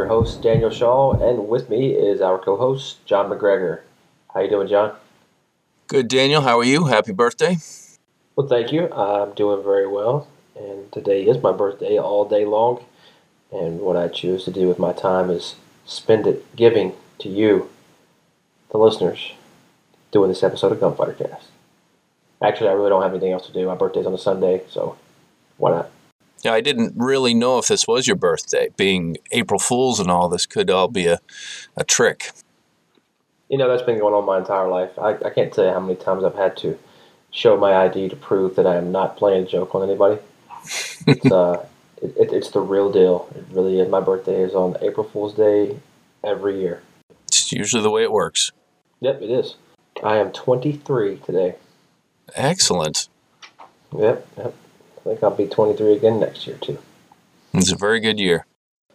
your hosts, Daniel Shaw, and with me is our co-host, John McGregor. How you doing, John? Good, Daniel. How are you? Happy birthday. Well, thank you. I'm doing very well, and today is my birthday all day long. And what I choose to do with my time is spend it giving to you, the listeners, doing this episode of Gunfighter Cast. Actually, I really don't have anything else to do. My birthday's on a Sunday, so why not? Yeah, I didn't really know if this was your birthday. Being April Fools and all this could all be a, a trick. You know, that's been going on my entire life. I, I can't tell you how many times I've had to show my ID to prove that I am not playing a joke on anybody. it's, uh, it, it, it's the real deal. It really is. My birthday is on April Fool's Day every year. It's usually the way it works. Yep, it is. I am 23 today. Excellent. Yep, yep. I think I'll be 23 again next year, too. It's a very good year.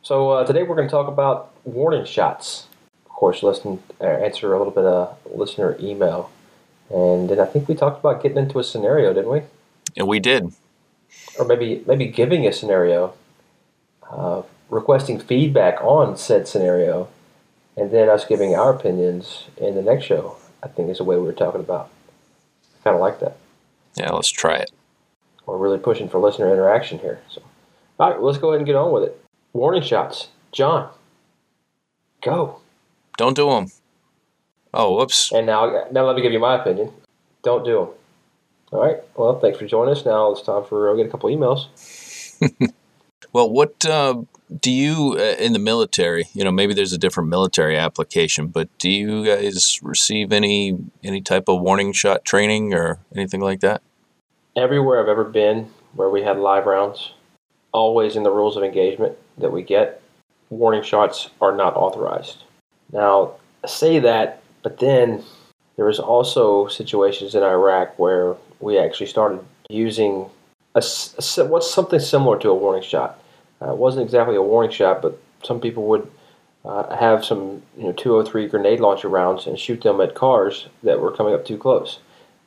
So uh, today we're going to talk about warning shots. Of course, listen, uh, answer a little bit of listener email. And then I think we talked about getting into a scenario, didn't we? And we did. Or maybe maybe giving a scenario, uh, requesting feedback on said scenario, and then us giving our opinions in the next show. I think is the way we were talking about. I kind of like that. Yeah, let's try it. We're really pushing for listener interaction here. So, all right, let's go ahead and get on with it. Warning shots, John. Go. Don't do them. Oh, whoops. And now, now let me give you my opinion. Don't do them. All right. Well, thanks for joining us. Now it's time for I'll get a couple emails. well, what uh, do you uh, in the military? You know, maybe there's a different military application, but do you guys receive any any type of warning shot training or anything like that? Everywhere I've ever been where we had live rounds, always in the rules of engagement that we get, warning shots are not authorized. Now, I say that, but then there was also situations in Iraq where we actually started using a, a what's something similar to a warning shot. Uh, it wasn't exactly a warning shot, but some people would uh, have some you know 203 grenade launcher rounds and shoot them at cars that were coming up too close.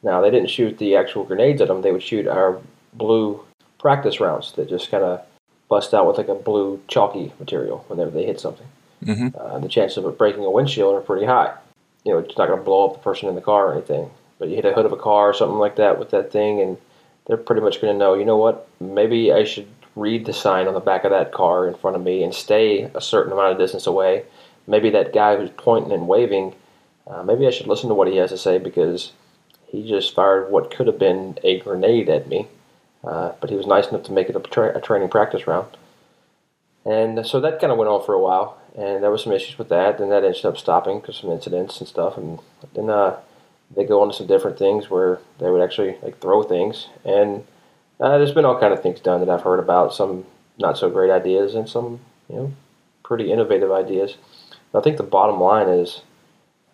Now, they didn't shoot the actual grenades at them, they would shoot our blue practice rounds that just kind of bust out with like a blue chalky material whenever they hit something. Mm-hmm. Uh, the chances of it breaking a windshield are pretty high. You know, it's not going to blow up the person in the car or anything. But you hit a hood of a car or something like that with that thing, and they're pretty much going to know, you know what, maybe I should read the sign on the back of that car in front of me and stay a certain amount of distance away. Maybe that guy who's pointing and waving, uh, maybe I should listen to what he has to say because he just fired what could have been a grenade at me, uh, but he was nice enough to make it a, tra- a training practice round. And so that kind of went on for a while, and there was some issues with that. And that ended up stopping because some incidents and stuff. And then uh, they go on to some different things where they would actually like throw things. And uh, there's been all kind of things done that I've heard about. Some not so great ideas, and some you know pretty innovative ideas. But I think the bottom line is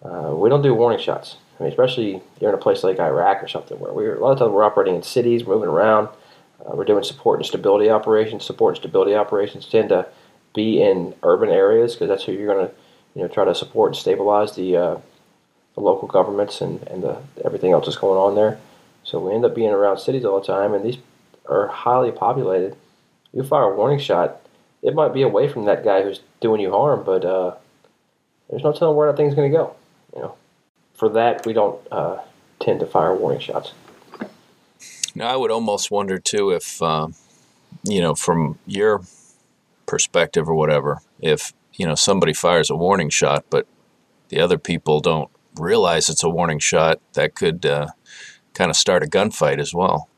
uh, we don't do warning shots. I mean, especially you're in a place like Iraq or something where we're a lot of times we're operating in cities, moving around. Uh, we're doing support and stability operations. Support and stability operations tend to be in urban areas because that's who you're going to, you know, try to support and stabilize the, uh, the local governments and and the, everything else that's going on there. So we end up being around cities all the time, and these are highly populated. You fire a warning shot, it might be away from that guy who's doing you harm, but uh, there's no telling where that thing's going to go. You know for that, we don't uh, tend to fire warning shots. Now, I would almost wonder too if, uh, you know, from your perspective or whatever, if you know somebody fires a warning shot, but the other people don't realize it's a warning shot, that could uh, kind of start a gunfight as well.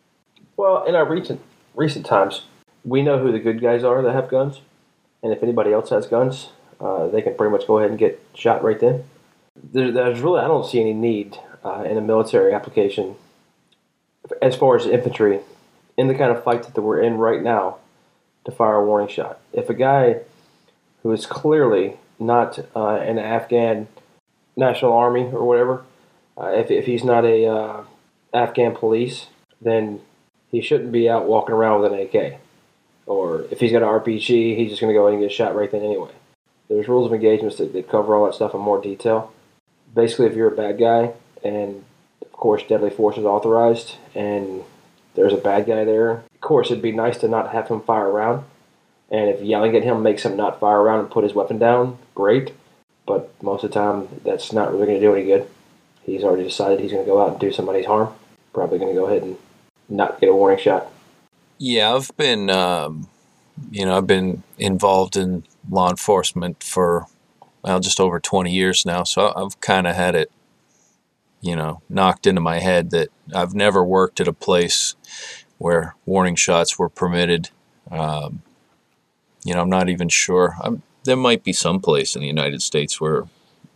Well, in our recent recent times, we know who the good guys are that have guns, and if anybody else has guns, uh, they can pretty much go ahead and get shot right then there, there's really I don't see any need uh, in a military application as far as infantry in the kind of fight that we're in right now to fire a warning shot. If a guy who is clearly not uh, an Afghan National Army or whatever, uh, if, if he's not a uh, Afghan police, then he shouldn't be out walking around with an AK. Or if he's got an RPG, he's just going to go and get shot right then anyway. There's rules of engagements that, that cover all that stuff in more detail basically, if you're a bad guy, and of course, deadly force is authorized, and there's a bad guy there, of course, it'd be nice to not have him fire around. And if yelling at him makes him not fire around and put his weapon down, great. But most of the time, that's not really going to do any good. He's already decided he's going to go out and do somebody's harm. Probably going to go ahead and not get a warning shot. Yeah, I've been, um, you know, I've been involved in law enforcement for well, just over 20 years now. So I've kind of had it, you know, knocked into my head that I've never worked at a place where warning shots were permitted. Um, you know, I'm not even sure. I'm, there might be some place in the United States where,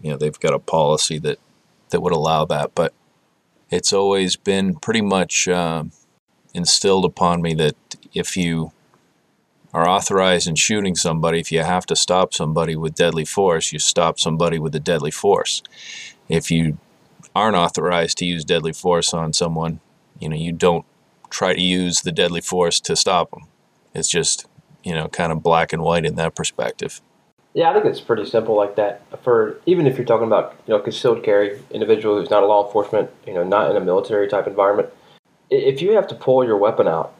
you know, they've got a policy that that would allow that, but it's always been pretty much uh, instilled upon me that if you are authorized in shooting somebody, if you have to stop somebody with deadly force, you stop somebody with a deadly force. If you aren't authorized to use deadly force on someone, you know, you don't try to use the deadly force to stop them. It's just you know, kind of black and white in that perspective. Yeah, I think it's pretty simple like that. For even if you're talking about you know concealed carry, individual who's not a law enforcement, you know, not in a military type environment, if you have to pull your weapon out,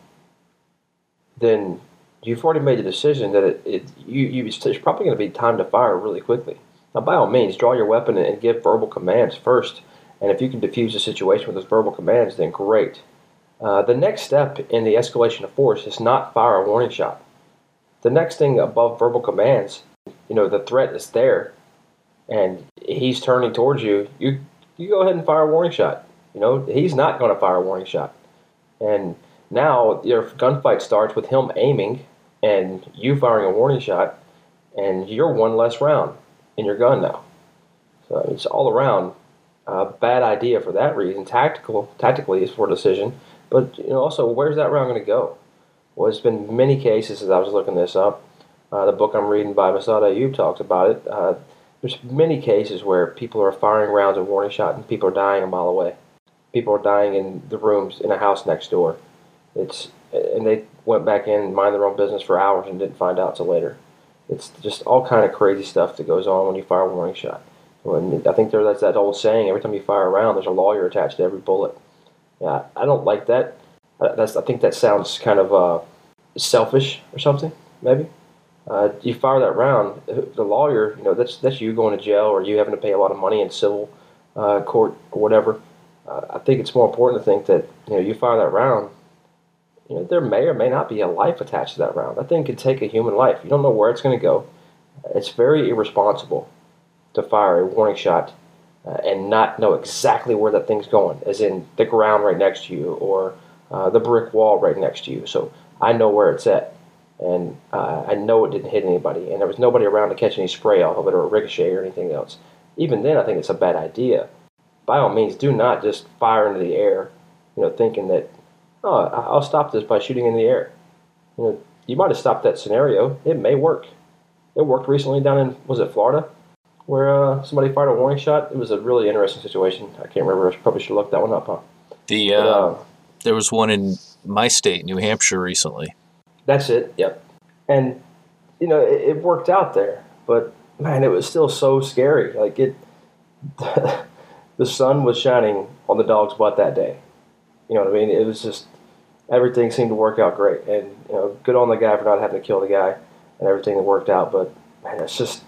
then you've already made the decision that it, it you, you it's probably going to be time to fire really quickly. Now, by all means, draw your weapon and give verbal commands first. And if you can defuse the situation with those verbal commands, then great. Uh, the next step in the escalation of force is not fire a warning shot. The next thing above verbal commands, you know, the threat is there, and he's turning towards you. You you go ahead and fire a warning shot. You know, he's not going to fire a warning shot, and now your gunfight starts with him aiming and you firing a warning shot, and you're one less round in your gun now. So it's all around a bad idea for that reason. Tactical, tactically is for decision, but you know also where's that round going to go? Well, there's been many cases as I was looking this up. Uh, the book I'm reading by Massad Ayoob talks about it. Uh, there's many cases where people are firing rounds of warning shot and people are dying a mile away. People are dying in the rooms in a house next door. It's and they went back in mind their own business for hours and didn't find out till later. It's just all kind of crazy stuff that goes on when you fire a warning shot. When I think there's that old saying: every time you fire a round, there's a lawyer attached to every bullet. Yeah, I don't like that. That's I think that sounds kind of uh, selfish or something, maybe. Uh, you fire that round, the lawyer, you know, that's that's you going to jail or you having to pay a lot of money in civil uh, court or whatever. Uh, I think it's more important to think that you know you fire that round. You know, there may or may not be a life attached to that round. That thing could take a human life. You don't know where it's going to go. It's very irresponsible to fire a warning shot uh, and not know exactly where that thing's going, as in the ground right next to you or uh, the brick wall right next to you. So I know where it's at, and uh, I know it didn't hit anybody, and there was nobody around to catch any spray off of it or a ricochet or anything else. Even then, I think it's a bad idea. By all means, do not just fire into the air, you know, thinking that, oh, I'll stop this by shooting in the air. You know, you might have stopped that scenario. It may work. It worked recently down in was it Florida, where uh, somebody fired a warning shot. It was a really interesting situation. I can't remember. I probably should look that one up. Huh? The uh, but, uh, there was one in my state, New Hampshire, recently. That's it. Yep. And you know, it, it worked out there, but man, it was still so scary. Like it, the sun was shining on the dog's butt that day. You know what I mean? It was just everything seemed to work out great, and you know, good on the guy for not having to kill the guy and everything that worked out. But man, it's just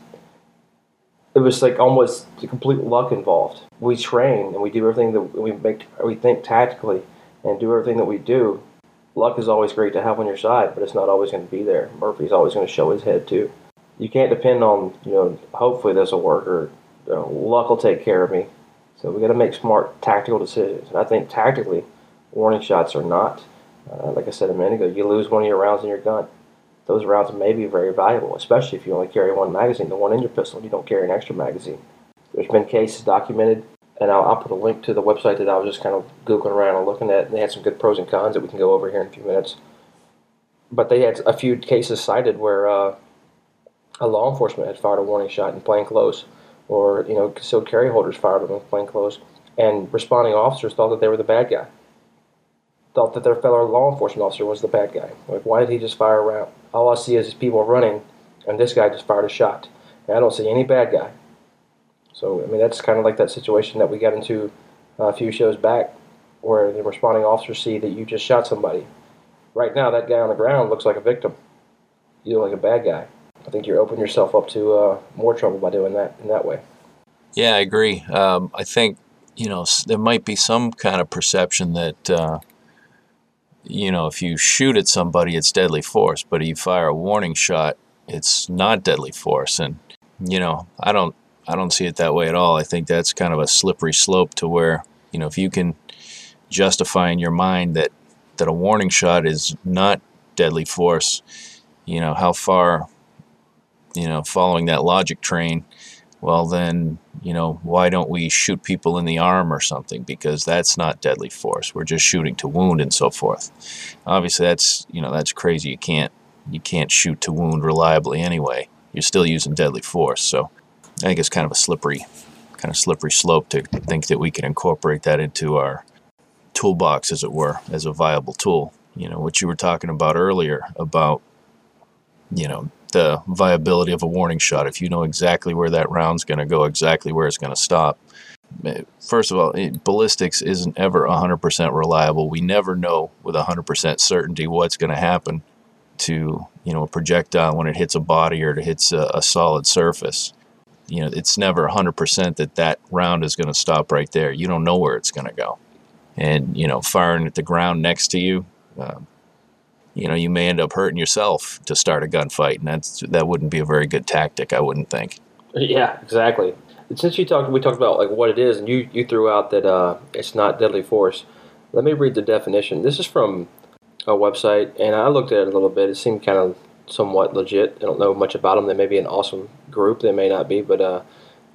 it was like almost complete luck involved. We train and we do everything that we make we think tactically and do everything that we do, luck is always great to have on your side, but it's not always going to be there. Murphy's always going to show his head too. You can't depend on you know hopefully this will work or you know, luck will take care of me. So we got to make smart tactical decisions. And I think tactically, warning shots are not. Uh, like I said a minute ago, you lose one of your rounds in your gun. Those rounds may be very valuable, especially if you only carry one magazine, the one in your pistol. You don't carry an extra magazine. There's been cases documented and I'll, I'll, put a link to the website that I was just kind of googling around and looking at. And they had some good pros and cons that we can go over here in a few minutes. But they had a few cases cited where uh, a law enforcement had fired a warning shot in plain clothes, or you know concealed carry holders fired them in plain clothes, and responding officers thought that they were the bad guy. Thought that their fellow law enforcement officer was the bad guy. Like, why did he just fire around? All I see is people running, and this guy just fired a shot. And I don't see any bad guy. So, I mean, that's kind of like that situation that we got into a few shows back where the responding officers see that you just shot somebody. Right now, that guy on the ground looks like a victim. you look like a bad guy. I think you're opening yourself up to uh, more trouble by doing that in that way. Yeah, I agree. Um, I think you know there might be some kind of perception that uh, you know if you shoot at somebody, it's deadly force, but if you fire a warning shot, it's not deadly force. And you know, I don't I don't see it that way at all. I think that's kind of a slippery slope to where you know if you can justify in your mind that that a warning shot is not deadly force, you know how far you know following that logic train well then you know why don't we shoot people in the arm or something? Because that's not deadly force. We're just shooting to wound and so forth. Obviously that's you know that's crazy. You can't you can't shoot to wound reliably anyway. You're still using deadly force. So i think it's kind of a slippery kind of slippery slope to think that we can incorporate that into our toolbox as it were as a viable tool. You know what you were talking about earlier about you know the viability of a warning shot if you know exactly where that round's going to go, exactly where it's going to stop. Eh, first of all, it, ballistics isn't ever 100% reliable. We never know with 100% certainty what's going to happen to you know a projectile when it hits a body or it hits a, a solid surface. You know, it's never 100% that that round is going to stop right there. You don't know where it's going to go, and you know, firing at the ground next to you. Uh, you know, you may end up hurting yourself to start a gunfight, and that's that wouldn't be a very good tactic, I wouldn't think. Yeah, exactly. Since you talked, we talked about like what it is, and you you threw out that uh, it's not deadly force. Let me read the definition. This is from a website, and I looked at it a little bit. It seemed kind of somewhat legit. I don't know much about them. They may be an awesome group. They may not be, but uh,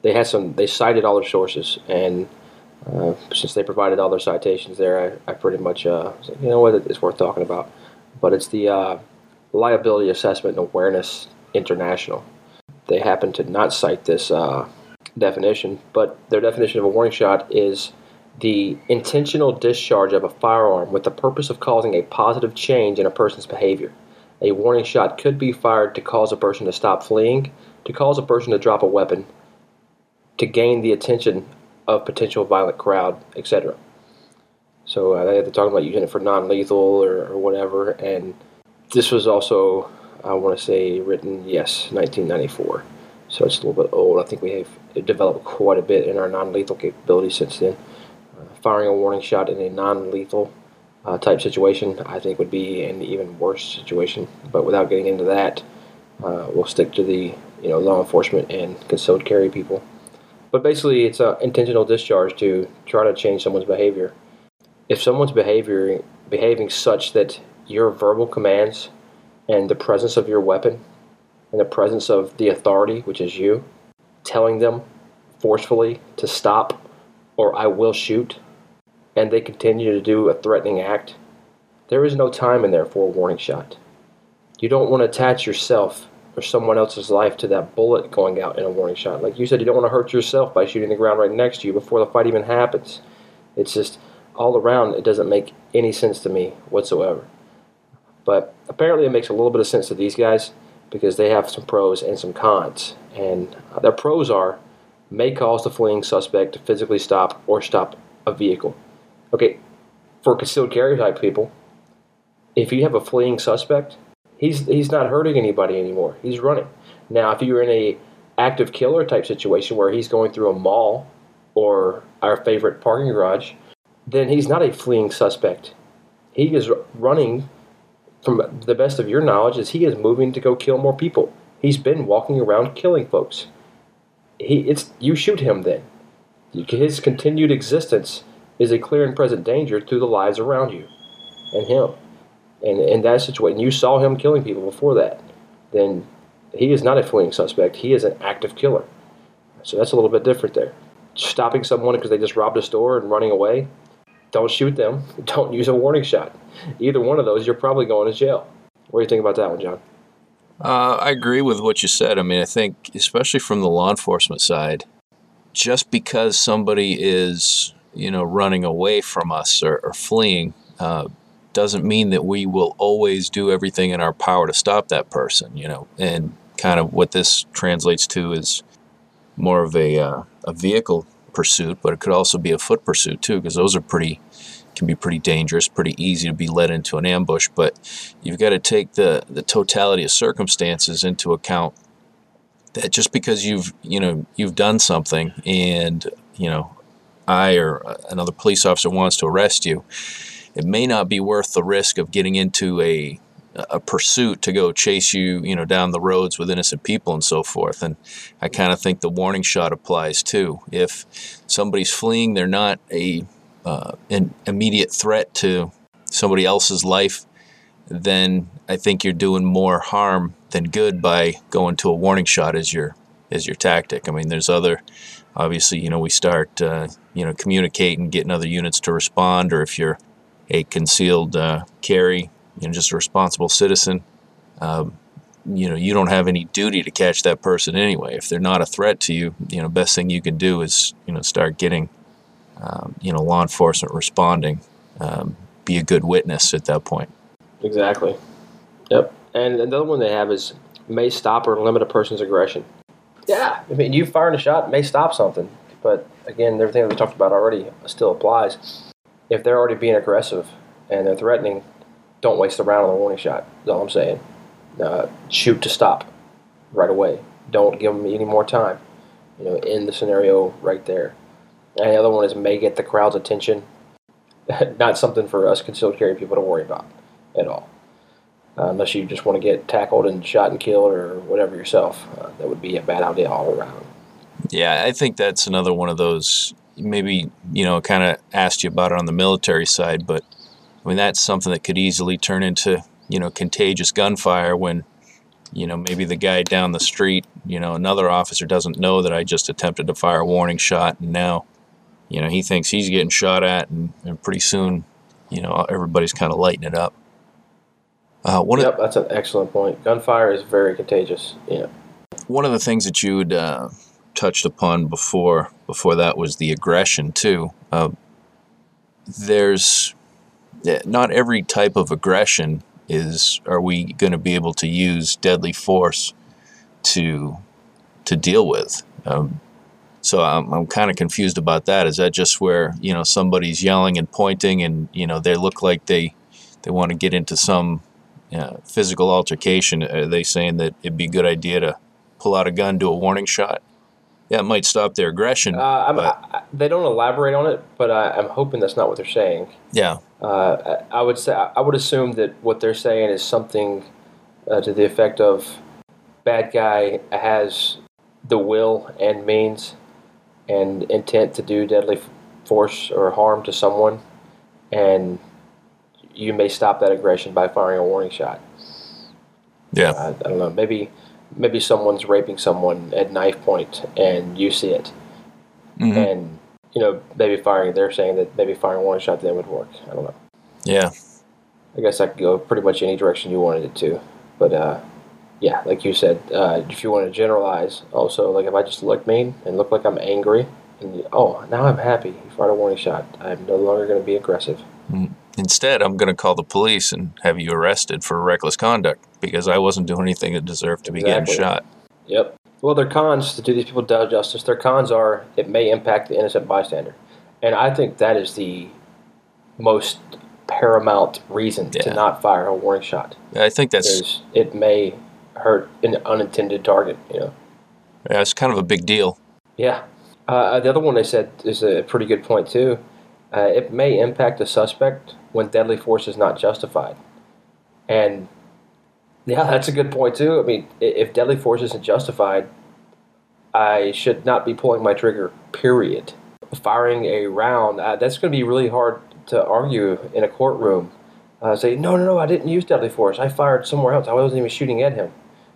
they had some. They cited all their sources, and uh, since they provided all their citations there, I, I pretty much uh, said, you know what, it's worth talking about but it's the uh, Liability Assessment and Awareness International. They happen to not cite this uh, definition, but their definition of a warning shot is the intentional discharge of a firearm with the purpose of causing a positive change in a person's behavior. A warning shot could be fired to cause a person to stop fleeing, to cause a person to drop a weapon, to gain the attention of potential violent crowd, etc. So uh, they're talking about using it for non-lethal or, or whatever. And this was also, I want to say, written yes, 1994. So it's a little bit old. I think we have developed quite a bit in our non-lethal capability since then. Uh, firing a warning shot in a non-lethal uh, type situation, I think, would be an even worse situation. But without getting into that, uh, we'll stick to the you know law enforcement and concealed carry people. But basically, it's an intentional discharge to try to change someone's behavior if someone's behavior behaving such that your verbal commands and the presence of your weapon and the presence of the authority, which is you, telling them forcefully to stop or I will shoot, and they continue to do a threatening act, there is no time in there for a warning shot. You don't want to attach yourself or someone else's life to that bullet going out in a warning shot. Like you said, you don't want to hurt yourself by shooting the ground right next to you before the fight even happens. It's just all around, it doesn't make any sense to me whatsoever. But apparently, it makes a little bit of sense to these guys because they have some pros and some cons. And their pros are may cause the fleeing suspect to physically stop or stop a vehicle. Okay, for concealed carry type people, if you have a fleeing suspect, he's he's not hurting anybody anymore. He's running. Now, if you're in a active killer type situation where he's going through a mall or our favorite parking garage then he's not a fleeing suspect. He is running, from the best of your knowledge, is he is moving to go kill more people. He's been walking around killing folks. He, it's you shoot him then. His continued existence is a clear and present danger to the lives around you and him. And in that situation, you saw him killing people before that. Then he is not a fleeing suspect. He is an active killer. So that's a little bit different there. Stopping someone because they just robbed a store and running away, don't shoot them. Don't use a warning shot. Either one of those, you're probably going to jail. What do you think about that one, John? Uh, I agree with what you said. I mean, I think, especially from the law enforcement side, just because somebody is, you know, running away from us or, or fleeing, uh, doesn't mean that we will always do everything in our power to stop that person. You know, and kind of what this translates to is more of a uh, a vehicle pursuit, but it could also be a foot pursuit too, because those are pretty can be pretty dangerous, pretty easy to be led into an ambush. But you've got to take the the totality of circumstances into account. That just because you've you know you've done something and you know I or another police officer wants to arrest you, it may not be worth the risk of getting into a a pursuit to go chase you, you know, down the roads with innocent people and so forth. And I kind of think the warning shot applies too. If somebody's fleeing, they're not a uh, an immediate threat to somebody else's life, then I think you're doing more harm than good by going to a warning shot as your as your tactic. I mean, there's other obviously, you know, we start uh, you know communicating, getting other units to respond, or if you're a concealed uh, carry, you know, just a responsible citizen. Um, you know, you don't have any duty to catch that person anyway. If they're not a threat to you, you know, best thing you can do is, you know, start getting, um, you know, law enforcement responding. Um, be a good witness at that point. Exactly. Yep. And another one they have is may stop or limit a person's aggression. Yeah, I mean, you firing a shot may stop something, but again, everything that we talked about already still applies. If they're already being aggressive and they're threatening, don't waste a round on a warning shot. That's all I'm saying. Uh, shoot to stop right away. Don't give them any more time. You know, in the scenario right there. And the other one is may get the crowd's attention. Not something for us concealed carry people to worry about at all. Uh, unless you just want to get tackled and shot and killed or whatever yourself. Uh, that would be a bad idea all around. Yeah, I think that's another one of those. Maybe, you know, kind of asked you about it on the military side, but I mean, that's something that could easily turn into, you know, contagious gunfire when, you know, maybe the guy down the street, you know, another officer doesn't know that I just attempted to fire a warning shot and now, you know, he thinks he's getting shot at and, and pretty soon, you know, everybody's kind of lighting it up. Uh, one yep, of, that's an excellent point. Gunfire is very contagious. Yeah. One of the things that you'd uh, touched upon before before that was the aggression too. Uh, there's not every type of aggression is are we going to be able to use deadly force to to deal with. Um, so I'm, I'm kind of confused about that. Is that just where you know somebody's yelling and pointing, and you know they look like they they want to get into some uh, physical altercation? Are they saying that it'd be a good idea to pull out a gun, do a warning shot? yeah, it might stop their aggression. Uh, I, they don't elaborate on it, but I, am hoping that's not what they're saying. Yeah. Uh, I would say I would assume that what they're saying is something uh, to the effect of bad guy has the will and means and intent to do deadly force or harm to someone, and you may stop that aggression by firing a warning shot. Yeah. I don't know. Maybe maybe someone's raping someone at knife point and you see it, mm-hmm. and you know maybe firing. They're saying that maybe firing one shot then would work. I don't know. Yeah, I guess I could go pretty much any direction you wanted it to, but uh, yeah, like you said, uh, if you want to generalize, also like if I just look mean and look like I'm angry, and you, oh now I'm happy, you fired a warning shot. I'm no longer going to be aggressive. Mm-hmm. Instead, I'm going to call the police and have you arrested for reckless conduct because I wasn't doing anything that deserved to be exactly. getting shot. Yep. Well, their cons to do these people justice. Their cons are it may impact the innocent bystander, and I think that is the most paramount reason yeah. to not fire a warning shot. I think that's it may hurt an unintended target. You know. Yeah, it's kind of a big deal. Yeah. Uh, the other one they said is a pretty good point too. Uh, it may impact a suspect when deadly force is not justified. And yeah, that's a good point too. I mean, if deadly force isn't justified, I should not be pulling my trigger. Period. Firing a round uh, that's going to be really hard to argue in a courtroom. Uh, say no, no, no, I didn't use deadly force. I fired somewhere else. I wasn't even shooting at him.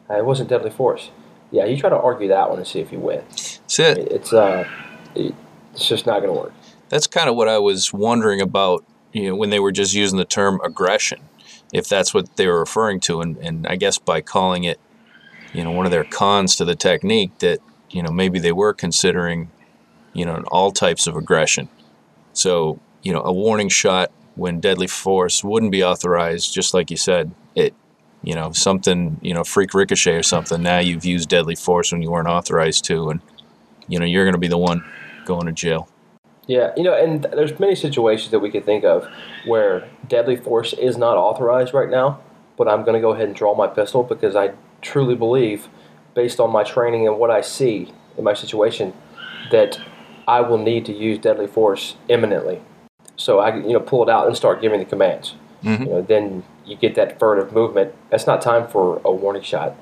Uh, it wasn't deadly force. Yeah, you try to argue that one and see if you win. That's it. It's uh, it's just not going to work. That's kind of what I was wondering about you know, when they were just using the term aggression, if that's what they were referring to. And, and I guess by calling it, you know, one of their cons to the technique that, you know, maybe they were considering, you know, all types of aggression. So, you know, a warning shot when deadly force wouldn't be authorized, just like you said, it, you know, something, you know, freak ricochet or something. Now you've used deadly force when you weren't authorized to, and, you know, you're going to be the one going to jail. Yeah, you know, and there's many situations that we could think of where deadly force is not authorized right now, but I'm going to go ahead and draw my pistol because I truly believe, based on my training and what I see in my situation, that I will need to use deadly force imminently. So I you know, pull it out and start giving the commands. Mhm. You know, then you get that furtive movement. That's not time for a warning shot.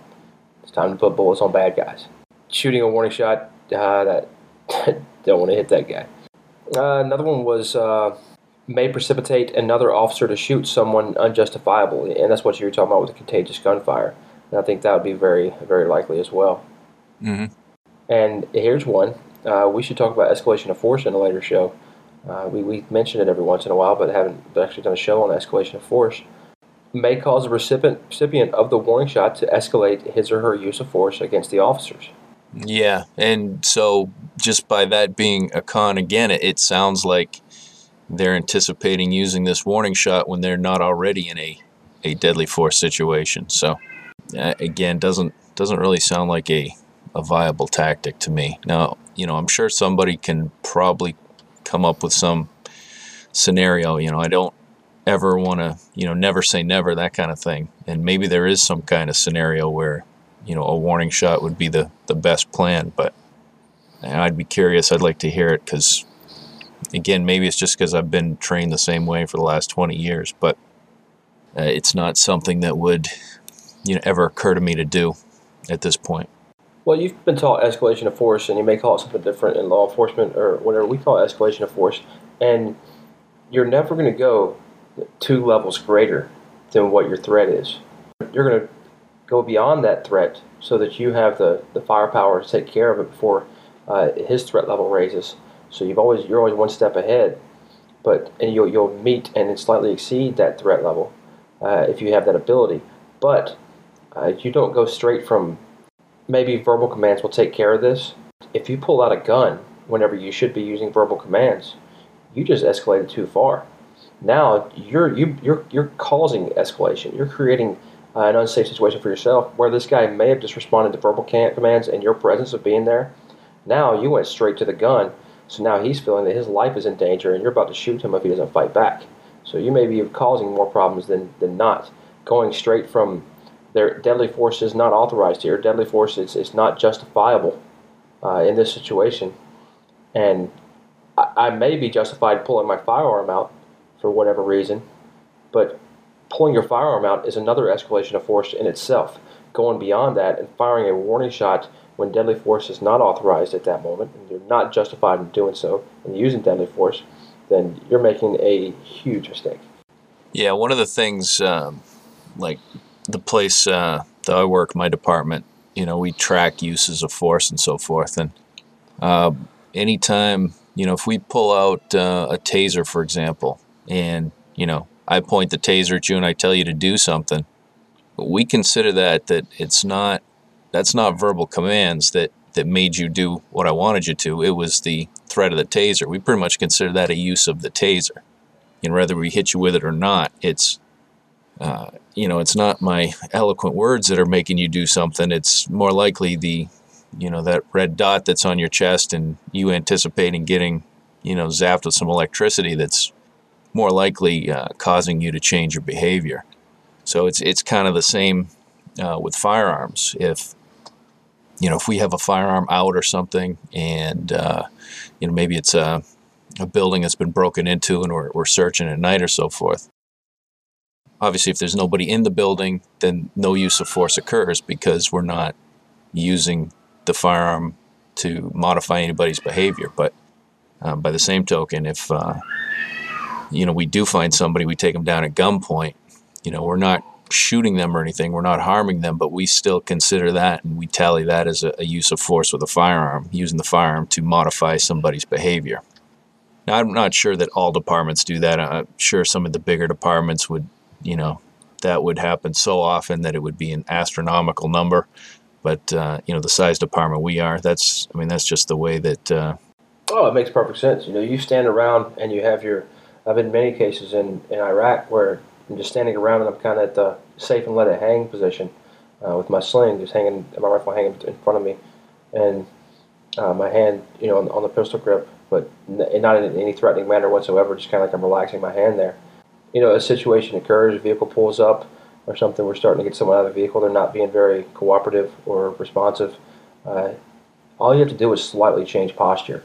It's time to put bullets on bad guys. Shooting a warning shot, uh, that don't want to hit that guy. Uh, another one was uh, may precipitate another officer to shoot someone unjustifiably, and that's what you were talking about with the contagious gunfire. And I think that would be very, very likely as well. hmm And here's one. Uh, we should talk about escalation of force in a later show. Uh, we, we mention it every once in a while, but haven't actually done a show on escalation of force. May cause the recipient, recipient of the warning shot to escalate his or her use of force against the officers. Yeah, and so just by that being a con again, it, it sounds like they're anticipating using this warning shot when they're not already in a, a deadly force situation. So again, doesn't doesn't really sound like a a viable tactic to me. Now, you know, I'm sure somebody can probably come up with some scenario. You know, I don't ever want to, you know, never say never, that kind of thing. And maybe there is some kind of scenario where, you know, a warning shot would be the, the best plan. But I'd be curious. I'd like to hear it because, again, maybe it's just because I've been trained the same way for the last 20 years. But uh, it's not something that would, you know, ever occur to me to do at this point. Well, you've been taught escalation of force, and you may call it something different in law enforcement or whatever. We call it escalation of force, and you're never going to go two levels greater than what your threat is. You're going to go beyond that threat so that you have the, the firepower to take care of it before uh, his threat level raises. So you've always you're always one step ahead, but and you'll you'll meet and slightly exceed that threat level uh, if you have that ability. But uh, you don't go straight from maybe verbal commands will take care of this. If you pull out a gun whenever you should be using verbal commands, you just escalated too far. Now you're you, you're you're causing escalation. You're creating uh, an unsafe situation for yourself where this guy may have just responded to verbal commands and your presence of being there. Now you went straight to the gun, so now he's feeling that his life is in danger and you're about to shoot him if he doesn't fight back. So you may be causing more problems than, than not. Going straight from their deadly force is not authorized here. Deadly force is, is not justifiable uh, in this situation. And I, I may be justified pulling my firearm out for whatever reason, but pulling your firearm out is another escalation of force in itself. Going beyond that and firing a warning shot when deadly force is not authorized at that moment, and you're not justified in doing so and using deadly force, then you're making a huge mistake. Yeah, one of the things, um, like the place uh, that I work, my department, you know, we track uses of force and so forth. And uh, anytime, you know, if we pull out uh, a taser, for example, and, you know, I point the taser at you and I tell you to do something, we consider that that it's not, that's not verbal commands that, that made you do what I wanted you to. It was the threat of the taser. We pretty much consider that a use of the taser. And whether we hit you with it or not, it's uh, you know, it's not my eloquent words that are making you do something. It's more likely the, you know, that red dot that's on your chest and you anticipating getting, you know, zapped with some electricity that's more likely uh, causing you to change your behavior. So it's it's kind of the same uh, with firearms. If you know, if we have a firearm out or something, and uh, you know, maybe it's a, a building that's been broken into, and we're, we're searching at night or so forth obviously if there's nobody in the building then no use of force occurs because we're not using the firearm to modify anybody's behavior but uh, by the same token if uh, you know we do find somebody we take them down at gunpoint you know we're not shooting them or anything we're not harming them but we still consider that and we tally that as a, a use of force with a firearm using the firearm to modify somebody's behavior now i'm not sure that all departments do that i'm sure some of the bigger departments would you know, that would happen so often that it would be an astronomical number. But uh, you know, the size department we are, that's I mean, that's just the way that. Uh, oh, it makes perfect sense. You know, you stand around and you have your. I've been in many cases in, in Iraq where I'm just standing around and I'm kind of at the safe and let it hang position uh, with my sling just hanging, my rifle hanging in front of me, and uh, my hand, you know, on, on the pistol grip, but not in any threatening manner whatsoever. Just kind of like I'm relaxing my hand there. You know, a situation occurs, a vehicle pulls up or something. We're starting to get someone out of the vehicle. They're not being very cooperative or responsive. Uh, all you have to do is slightly change posture.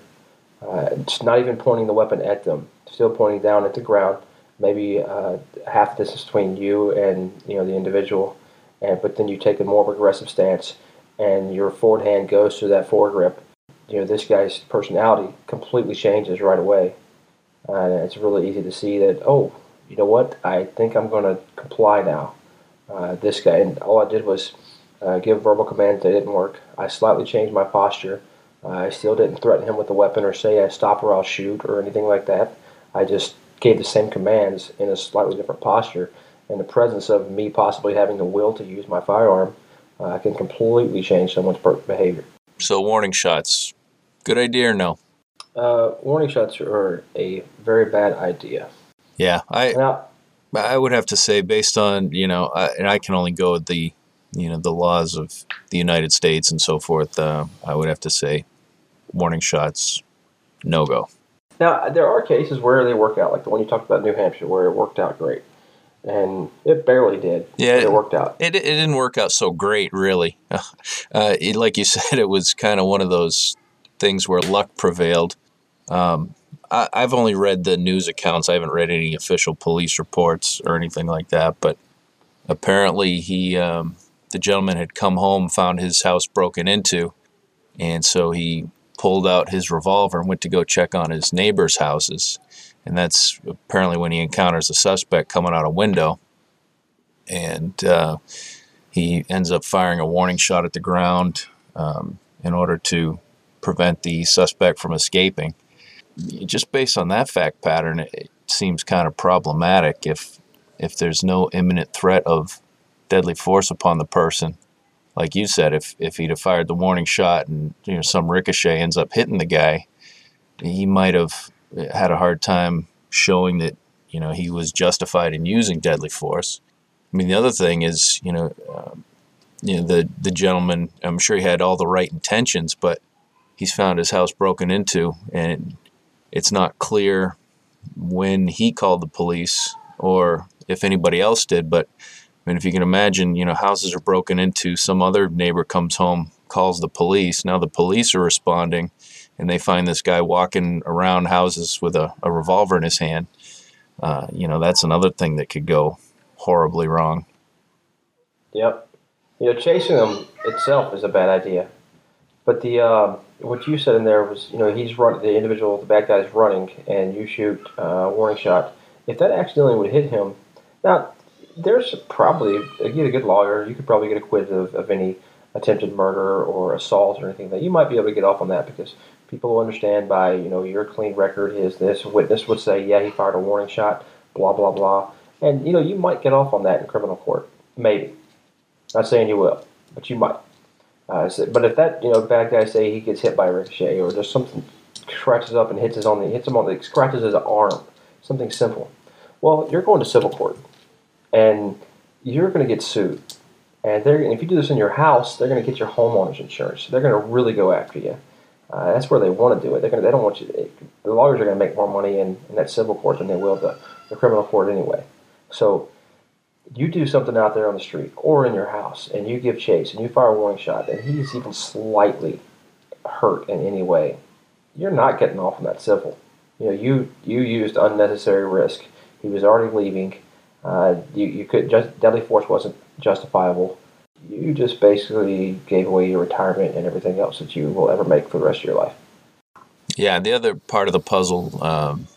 Uh, not even pointing the weapon at them, still pointing down at the ground, maybe uh, half the distance between you and you know the individual, and but then you take a more aggressive stance, and your forward hand goes to that foregrip. You know this guy's personality completely changes right away, and it's really easy to see that. Oh, you know what? I think I'm going to comply now. Uh, this guy, and all I did was uh, give verbal commands that didn't work. I slightly changed my posture. I still didn't threaten him with a weapon or say I stop or I'll shoot or anything like that. I just gave the same commands in a slightly different posture. In the presence of me possibly having the will to use my firearm, uh, I can completely change someone's behavior. So, warning shots, good idea or no? Uh, warning shots are a very bad idea. Yeah, I now, I would have to say, based on you know, I, and I can only go with the you know the laws of the United States and so forth. Uh, I would have to say, warning shots, no go. Now there are cases where they work out, like the one you talked about, New Hampshire, where it worked out great, and it barely did. Yeah, it, worked out. It, it didn't work out so great, really. Uh, it, like you said, it was kind of one of those things where luck prevailed. Um, I, I've only read the news accounts. I haven't read any official police reports or anything like that. But apparently, he um, the gentleman had come home, found his house broken into, and so he pulled out his revolver and went to go check on his neighbor's houses. And that's apparently when he encounters a suspect coming out a window. And uh, he ends up firing a warning shot at the ground um, in order to prevent the suspect from escaping. Just based on that fact pattern, it seems kind of problematic if if there's no imminent threat of deadly force upon the person. Like you said, if if he'd have fired the warning shot and you know some ricochet ends up hitting the guy, he might have had a hard time showing that you know he was justified in using deadly force. I mean, the other thing is, you know, um, you know the the gentleman. I'm sure he had all the right intentions, but he's found his house broken into, and it's not clear when he called the police or if anybody else did. But mean, if you can imagine, you know, houses are broken into, some other neighbor comes home, calls the police. Now the police are responding, and they find this guy walking around houses with a, a revolver in his hand. Uh, you know, that's another thing that could go horribly wrong. Yep. You know, chasing them itself is a bad idea. But the uh, what you said in there was, you know, he's run the individual, the bad guy's running, and you shoot uh, a warning shot. If that accidentally would hit him, now there's probably you get a good lawyer, you could probably get acquitted of, of any attempted murder or assault or anything. That you might be able to get off on that because people will understand by you know your clean record is this witness would say yeah he fired a warning shot blah blah blah. And you know you might get off on that in criminal court maybe. Not saying you will but you might. Uh, so, but if that you know bad guy say he gets hit by a ricochet or just something scratches up and hits his on the hits him on the scratches his arm something simple. Well you're going to civil court and you're going to get sued. And they're if you do this in your house, they're going to get your homeowner's insurance. So they're going to really go after you. Uh, that's where they want to do it. They're going to, they don't want you. To, the lawyers are going to make more money in, in that civil court than they will the, the criminal court anyway. So you do something out there on the street or in your house, and you give chase and you fire a warning shot, and he's even slightly hurt in any way, you're not getting off on that civil. You know, you you used unnecessary risk. He was already leaving. Uh, you, you could just deadly force wasn't justifiable. You just basically gave away your retirement and everything else that you will ever make for the rest of your life. Yeah, the other part of the puzzle um,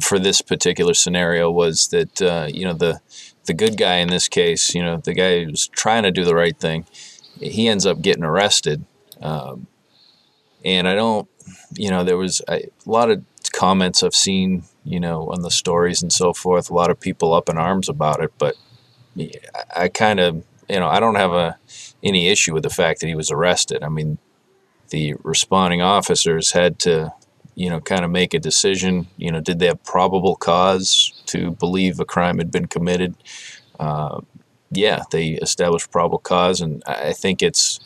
for this particular scenario was that uh, you know the the good guy in this case, you know, the guy who's trying to do the right thing, he ends up getting arrested. Um, and I don't, you know, there was a, a lot of comments I've seen you know, on the stories and so forth. A lot of people up in arms about it, but I kind of, you know, I don't have a any issue with the fact that he was arrested. I mean, the responding officers had to, you know, kind of make a decision. You know, did they have probable cause to believe a crime had been committed? Uh, yeah, they established probable cause, and I think it's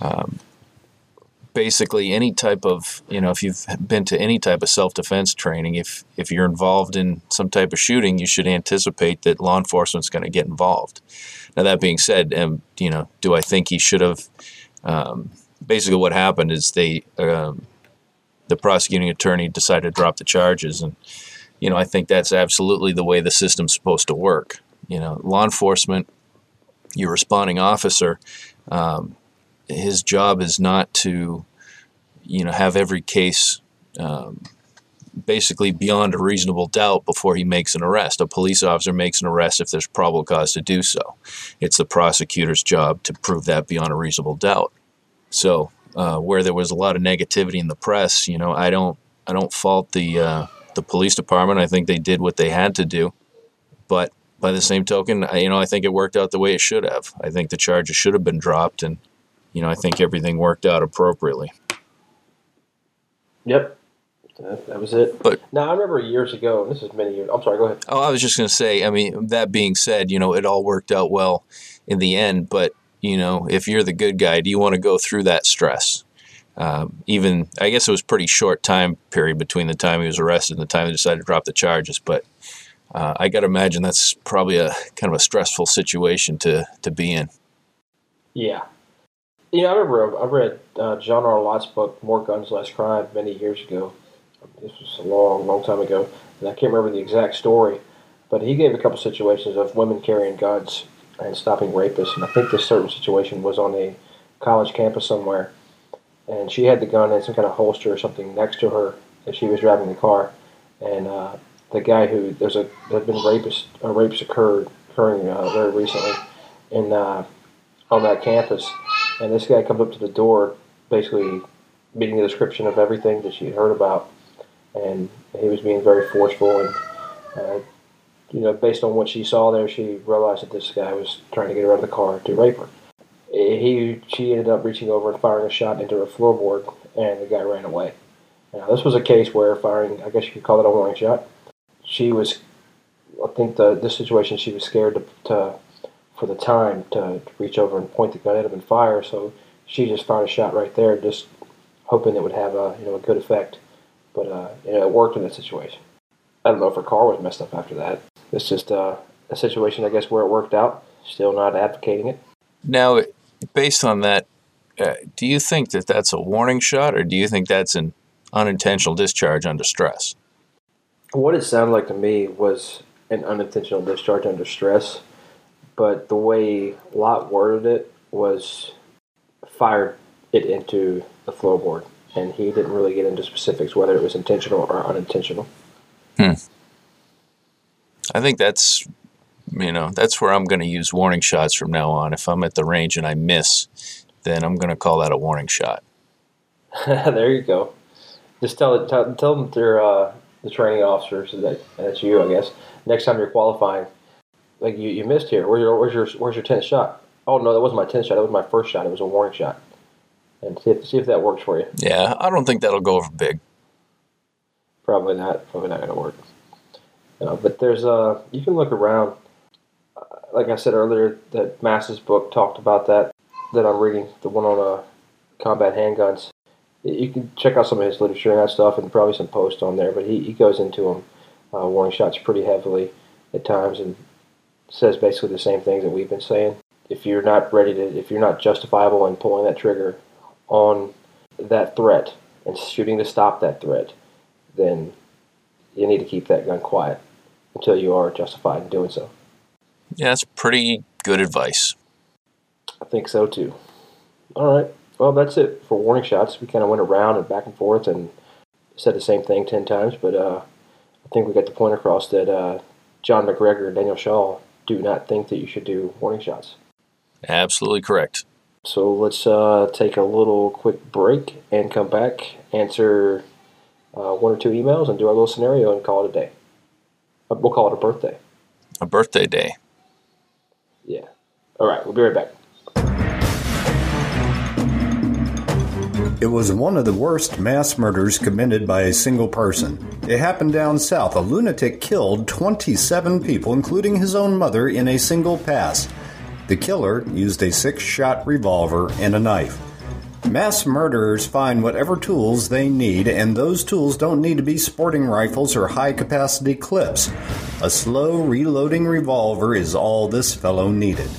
um, basically any type of you know if you've been to any type of self-defense training if if you're involved in some type of shooting you should anticipate that law enforcement's going to get involved. Now that being said um, you know do i think he should have um, basically what happened is they um, the prosecuting attorney decided to drop the charges and you know i think that's absolutely the way the system's supposed to work. You know law enforcement your responding officer um, his job is not to, you know, have every case um, basically beyond a reasonable doubt before he makes an arrest. A police officer makes an arrest if there's probable cause to do so. It's the prosecutor's job to prove that beyond a reasonable doubt. So, uh, where there was a lot of negativity in the press, you know, I don't, I don't fault the uh, the police department. I think they did what they had to do, but by the same token, I, you know, I think it worked out the way it should have. I think the charges should have been dropped, and you know, I think everything worked out appropriately. Yep. That, that was it. But now I remember years ago. This is many years. I'm sorry. Go ahead. Oh, I was just going to say. I mean, that being said, you know, it all worked out well in the end. But you know, if you're the good guy, do you want to go through that stress? Um, even I guess it was pretty short time period between the time he was arrested and the time they decided to drop the charges. But uh, I got to imagine that's probably a kind of a stressful situation to to be in. Yeah, yeah, I remember I read uh, John R. Lott's book "More Guns, Less Crime" many years ago. This was a long, long time ago, and I can't remember the exact story, but he gave a couple situations of women carrying guns and stopping rapists. And I think this certain situation was on a college campus somewhere, and she had the gun in some kind of holster or something next to her as she was driving the car, and uh, the guy who there's a there have been rapists uh, rapes occurred occurring uh, very recently in uh, on that campus and this guy comes up to the door, basically meeting the description of everything that she had heard about, and he was being very forceful. And uh, you know, based on what she saw there, she realized that this guy was trying to get her out of the car to rape her. He, she ended up reaching over and firing a shot into her floorboard, and the guy ran away. Now, this was a case where firing, I guess you could call it a warning shot. She was, I think, the this situation, she was scared to, to for the time to, reach over and point the gun at him and fire. So she just fired a shot right there, just hoping it would have a you know a good effect. But uh, you know, it worked in that situation. I don't know if her car was messed up after that. It's just uh, a situation, I guess, where it worked out. Still not advocating it. Now, based on that, uh, do you think that that's a warning shot, or do you think that's an unintentional discharge under stress? What it sounded like to me was an unintentional discharge under stress but the way Lott worded it was fired it into the floorboard, and he didn't really get into specifics whether it was intentional or unintentional. Hmm. I think that's you know that's where I'm going to use warning shots from now on. If I'm at the range and I miss, then I'm going to call that a warning shot. there you go. Just tell tell, tell them they're uh, the training officers that that's you, I guess. Next time you're qualifying, like you, you missed here. Where's your where's your where's your tenth shot? Oh no, that wasn't my tenth shot. That was my first shot. It was a warning shot. And see if see if that works for you. Yeah, I don't think that'll go over big. Probably not. Probably not going to work. Uh, but there's uh you can look around. Uh, like I said earlier, that Mass's book talked about that. That I'm reading, the one on uh, combat handguns. You can check out some of his literature and that stuff, and probably some posts on there. But he, he goes into them, uh, warning shots pretty heavily at times, and says basically the same things that we've been saying. If you're not ready to, if you're not justifiable in pulling that trigger on that threat and shooting to stop that threat, then you need to keep that gun quiet until you are justified in doing so. Yeah, that's pretty good advice. I think so too. All right. Well, that's it for warning shots. We kind of went around and back and forth and said the same thing 10 times, but uh, I think we got the point across that uh, John McGregor and Daniel Shaw do not think that you should do warning shots. Absolutely correct. So let's uh, take a little quick break and come back, answer uh, one or two emails, and do our little scenario and call it a day. Uh, we'll call it a birthday. A birthday day. Yeah. All right, we'll be right back. It was one of the worst mass murders committed by a single person. It happened down south. A lunatic killed 27 people, including his own mother, in a single pass. The killer used a six shot revolver and a knife. Mass murderers find whatever tools they need, and those tools don't need to be sporting rifles or high capacity clips. A slow reloading revolver is all this fellow needed.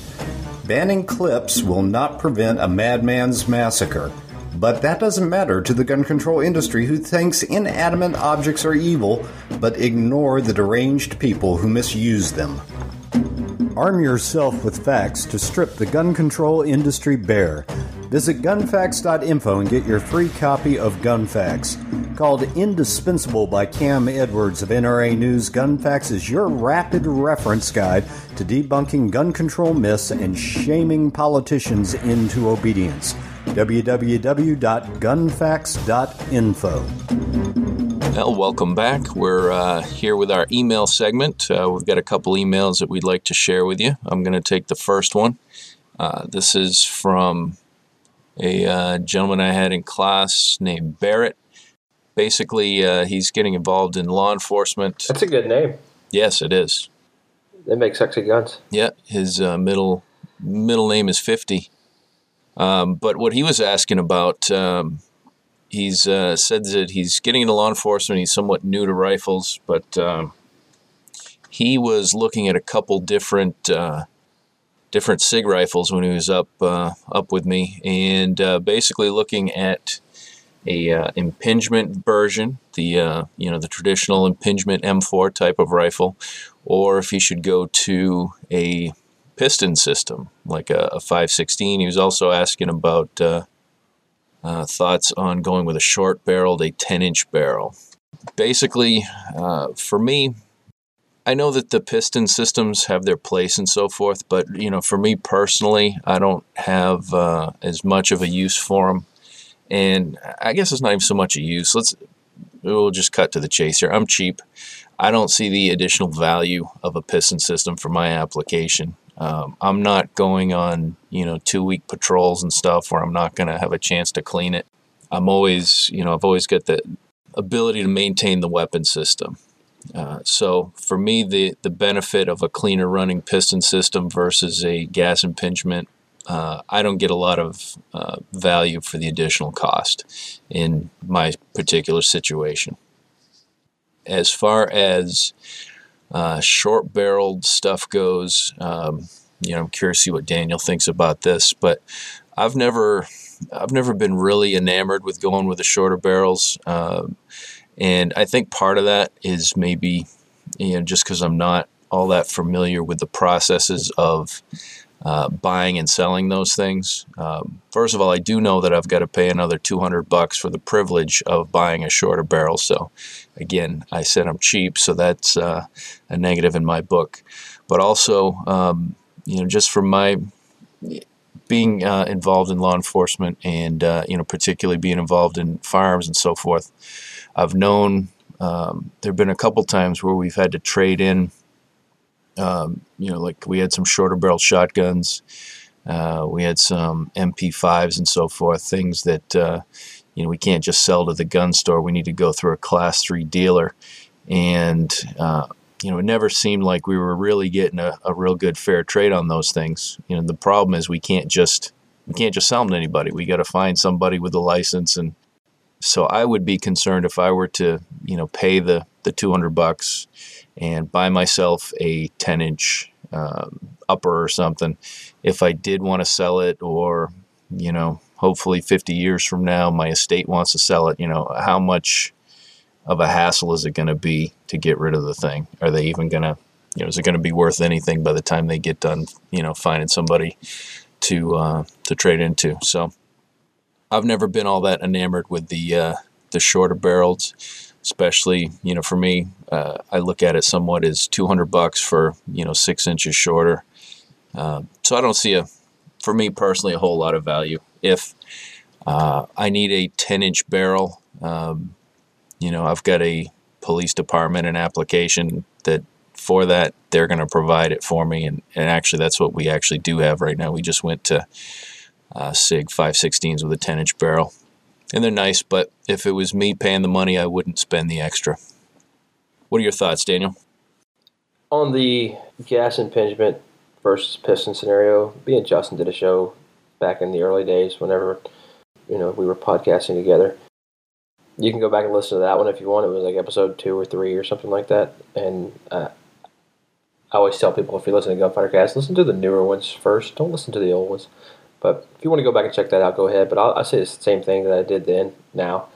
Banning clips will not prevent a madman's massacre. But that doesn't matter to the gun control industry who thinks inanimate objects are evil, but ignore the deranged people who misuse them. Arm yourself with facts to strip the gun control industry bare. Visit gunfacts.info and get your free copy of Gun Facts. Called indispensable by Cam Edwards of NRA News, Gun Facts is your rapid reference guide to debunking gun control myths and shaming politicians into obedience. www.gunfacts.info. Well, welcome back. We're uh, here with our email segment. Uh, we've got a couple emails that we'd like to share with you. I'm going to take the first one. Uh, this is from a uh, gentleman I had in class named Barrett. Basically, uh, he's getting involved in law enforcement. That's a good name. Yes, it is. They make sexy guns. Yeah, his uh, middle middle name is Fifty. Um, but what he was asking about, um, he's uh, said that he's getting into law enforcement. He's somewhat new to rifles, but um, he was looking at a couple different uh, different sig rifles when he was up uh, up with me, and uh, basically looking at a uh, impingement version, the uh, you know the traditional impingement M4 type of rifle, or if he should go to a piston system like a, a 516. He was also asking about uh, uh, thoughts on going with a short barreled, a 10 inch barrel. Basically, uh, for me, I know that the piston systems have their place and so forth, but you know, for me personally, I don't have uh, as much of a use for them. And I guess it's not even so much a use. Let's we'll just cut to the chase here. I'm cheap. I don't see the additional value of a piston system for my application. Um, I'm not going on, you know, two week patrols and stuff where I'm not going to have a chance to clean it. I'm always, you know, I've always got the ability to maintain the weapon system. Uh, so for me, the, the benefit of a cleaner running piston system versus a gas impingement, uh, I don't get a lot of uh, value for the additional cost in my particular situation. As far as uh, short barreled stuff goes, um, you know, I'm curious to see what Daniel thinks about this, but I've never, I've never been really enamored with going with the shorter barrels, uh, and I think part of that is maybe, you know, just because I'm not all that familiar with the processes of uh, buying and selling those things. Um, first of all, I do know that I've got to pay another 200 bucks for the privilege of buying a shorter barrel. So, again, I said I'm cheap, so that's uh, a negative in my book. But also, um, you know, just from my being uh, involved in law enforcement and uh, you know, particularly being involved in firearms and so forth, I've known um, there have been a couple times where we've had to trade in um, you know, like we had some shorter barrel shotguns, uh, we had some MP5s and so forth, things that uh, you know we can't just sell to the gun store. We need to go through a class three dealer, and uh, you know it never seemed like we were really getting a, a real good fair trade on those things. You know the problem is we can't just we can't just sell them to anybody. We got to find somebody with a license and so I would be concerned if I were to, you know, pay the the 200 bucks and buy myself a 10 inch um, upper or something. If I did want to sell it, or you know, hopefully 50 years from now, my estate wants to sell it. You know, how much of a hassle is it going to be to get rid of the thing? Are they even going to, you know, is it going to be worth anything by the time they get done? You know, finding somebody to uh, to trade into. So, I've never been all that enamored with the uh, the shorter barrels especially you know for me uh, i look at it somewhat as 200 bucks for you know six inches shorter. Uh, so i don't see a for me personally a whole lot of value. If uh, i need a 10 inch barrel um, you know i've got a police department and application that for that they're going to provide it for me. And, and actually that's what we actually do have right now. We just went to uh, sig 516s with a 10 inch barrel and they're nice, but if it was me paying the money, I wouldn't spend the extra. What are your thoughts, Daniel? On the gas impingement versus piston scenario, being Justin did a show back in the early days whenever you know we were podcasting together. You can go back and listen to that one if you want. It was like episode two or three or something like that. And uh, I always tell people if you listen to Gunfighter Cast, listen to the newer ones first. Don't listen to the old ones. But if you want to go back and check that out, go ahead. But I'll, I'll say the same thing that I did then. Now,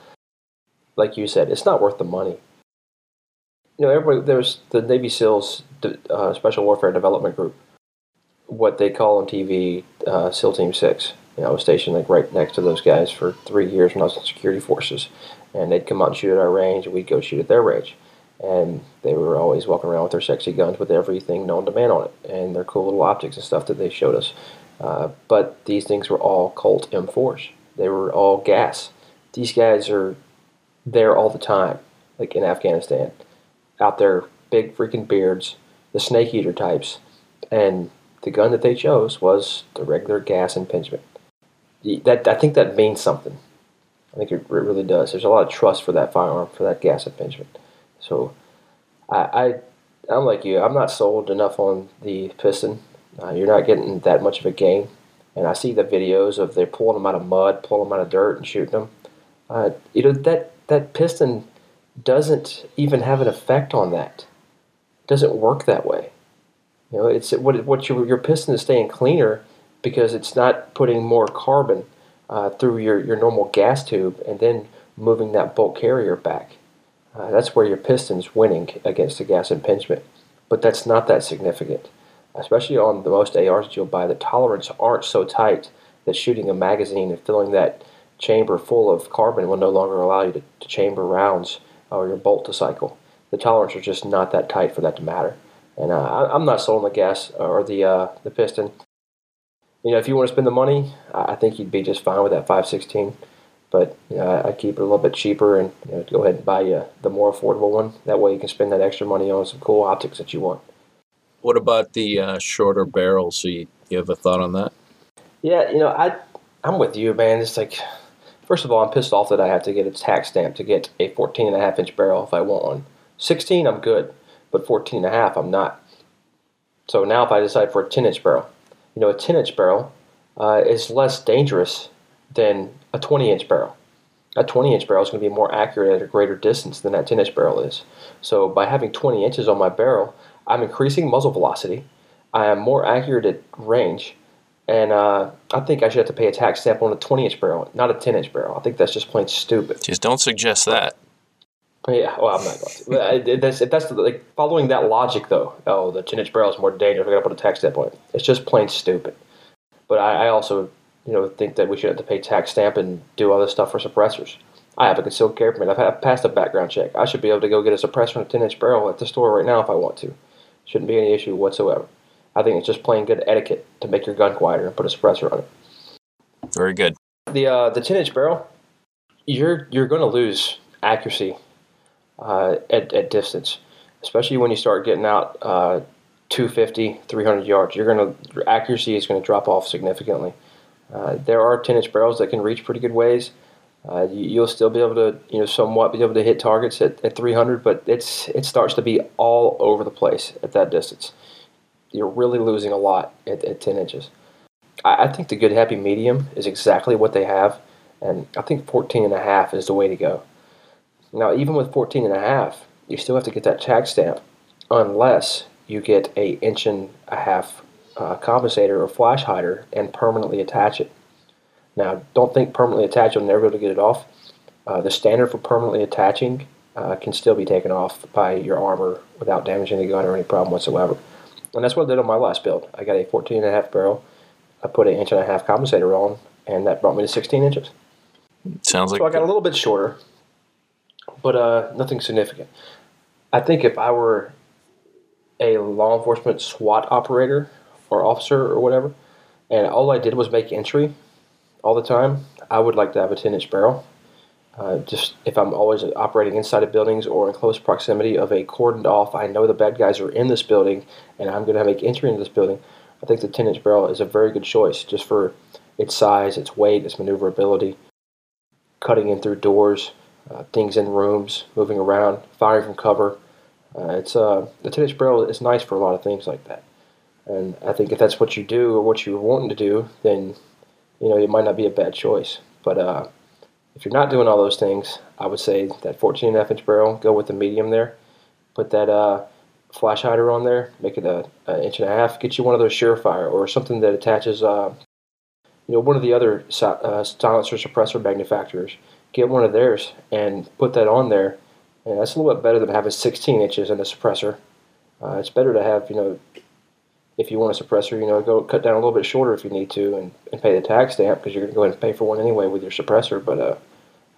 like you said, it's not worth the money. You know, everybody there's the Navy SEALs uh, Special Warfare Development Group, what they call on TV uh, SEAL Team Six. You know, I was stationed like right next to those guys for three years when I was in security forces, and they'd come out and shoot at our range, and we'd go shoot at their range, and they were always walking around with their sexy guns with everything known to man on it, and their cool little optics and stuff that they showed us. Uh, but these things were all Colt M4s. They were all gas. These guys are there all the time, like in Afghanistan, out there, big freaking beards, the snake eater types, and the gun that they chose was the regular gas impingement. That I think that means something. I think it really does. There's a lot of trust for that firearm, for that gas impingement. So, I, I I'm like you. I'm not sold enough on the piston. Uh, you're not getting that much of a gain. And I see the videos of they're pulling them out of mud, pulling them out of dirt, and shooting them. Uh, you know that that piston doesn't even have an effect on that. It doesn't work that way. You know, it's what what your your piston is staying cleaner because it's not putting more carbon uh, through your, your normal gas tube and then moving that bolt carrier back. Uh, that's where your piston's winning against the gas impingement. But that's not that significant, especially on the most ARs that you'll buy. The tolerance aren't so tight that shooting a magazine and filling that chamber full of carbon will no longer allow you to, to chamber rounds or your bolt to cycle. The tolerance are just not that tight for that to matter. And uh, I, am not sold on the gas or the uh, the piston. You know, if you want to spend the money, I think you'd be just fine with that 516. But you know, I, keep it a little bit cheaper and you know, go ahead and buy you the more affordable one. That way, you can spend that extra money on some cool optics that you want. What about the uh, shorter barrels? So you, you have a thought on that? Yeah, you know, I I'm with you, man. It's like First of all, I'm pissed off that I have to get a tax stamp to get a 14 and a half inch barrel if I want one. 16, I'm good, but 14 and a half, I'm not. So now if I decide for a 10 inch barrel, you know, a 10 inch barrel uh, is less dangerous than a 20 inch barrel. A 20 inch barrel is going to be more accurate at a greater distance than that 10 inch barrel is. So by having 20 inches on my barrel, I'm increasing muzzle velocity. I am more accurate at range, and uh, I think I should have to pay a tax stamp on a 20 inch barrel, not a 10 inch barrel. I think that's just plain stupid. Just don't suggest that. Yeah, well, I'm not going to. that's, if that's the, like following that logic, though. Oh, the 10 inch barrel is more dangerous. I got to put a tax stamp on it. It's just plain stupid. But I, I, also, you know, think that we should have to pay tax stamp and do other stuff for suppressors. I have a concealed carry permit. I've, I've passed a background check. I should be able to go get a suppressor on a 10 inch barrel at the store right now if I want to. Shouldn't be any issue whatsoever. I think it's just plain good etiquette to make your gun quieter and put a suppressor on it. Very good. The uh, the 10 inch barrel, you're you're going to lose accuracy uh, at, at distance, especially when you start getting out uh, 250, 300 yards. You're going to your accuracy is going to drop off significantly. Uh, there are 10 inch barrels that can reach pretty good ways. Uh, you, will still be able to, you know, somewhat be able to hit targets at, at 300, but it's it starts to be all over the place at that distance you're really losing a lot at, at 10 inches. I, I, think the good happy medium is exactly what they have, and I think 14 and a half is the way to go. Now, even with 14 and a half, you still have to get that tax stamp unless you get a inch and a half uh, compensator or flash hider and permanently attach it. Now, don't think permanently attached, you'll never be able to get it off. Uh, the standard for permanently attaching uh, can still be taken off by your armor without damaging the gun or any problem whatsoever. And that's what I did on my last build. I got a 14 and a half barrel. I put an inch and a half compensator on, and that brought me to 16 inches. Sounds like so I got a little bit shorter, but uh, nothing significant. I think if I were a law enforcement SWAT operator or officer or whatever, and all I did was make entry all the time, I would like to have a 10 inch barrel uh, just if I'm always operating inside of buildings or in close proximity of a cordoned off, I know the bad guys are in this building and I'm going to make entry into this building. I think the 10 inch barrel is a very good choice just for its size, its weight, its maneuverability, cutting in through doors, uh, things in rooms, moving around, firing from cover. Uh, it's uh, the 10 inch barrel is nice for a lot of things like that. And I think if that's what you do or what you're wanting to do, then you know it might not be a bad choice. But uh, if you're not doing all those things, I would say that 14 and a half inch barrel, go with the medium there. Put that uh, flash hider on there, make it a, a, inch and a half. Get you one of those Surefire or something that attaches, uh, you know, one of the other uh, silencer suppressor manufacturers. Get one of theirs and put that on there, and that's a little bit better than having 16 inches in a suppressor. Uh, it's better to have, you know, if you want a suppressor, you know, go cut down a little bit shorter if you need to, and, and pay the tax stamp because you're going to go ahead and pay for one anyway with your suppressor. But uh,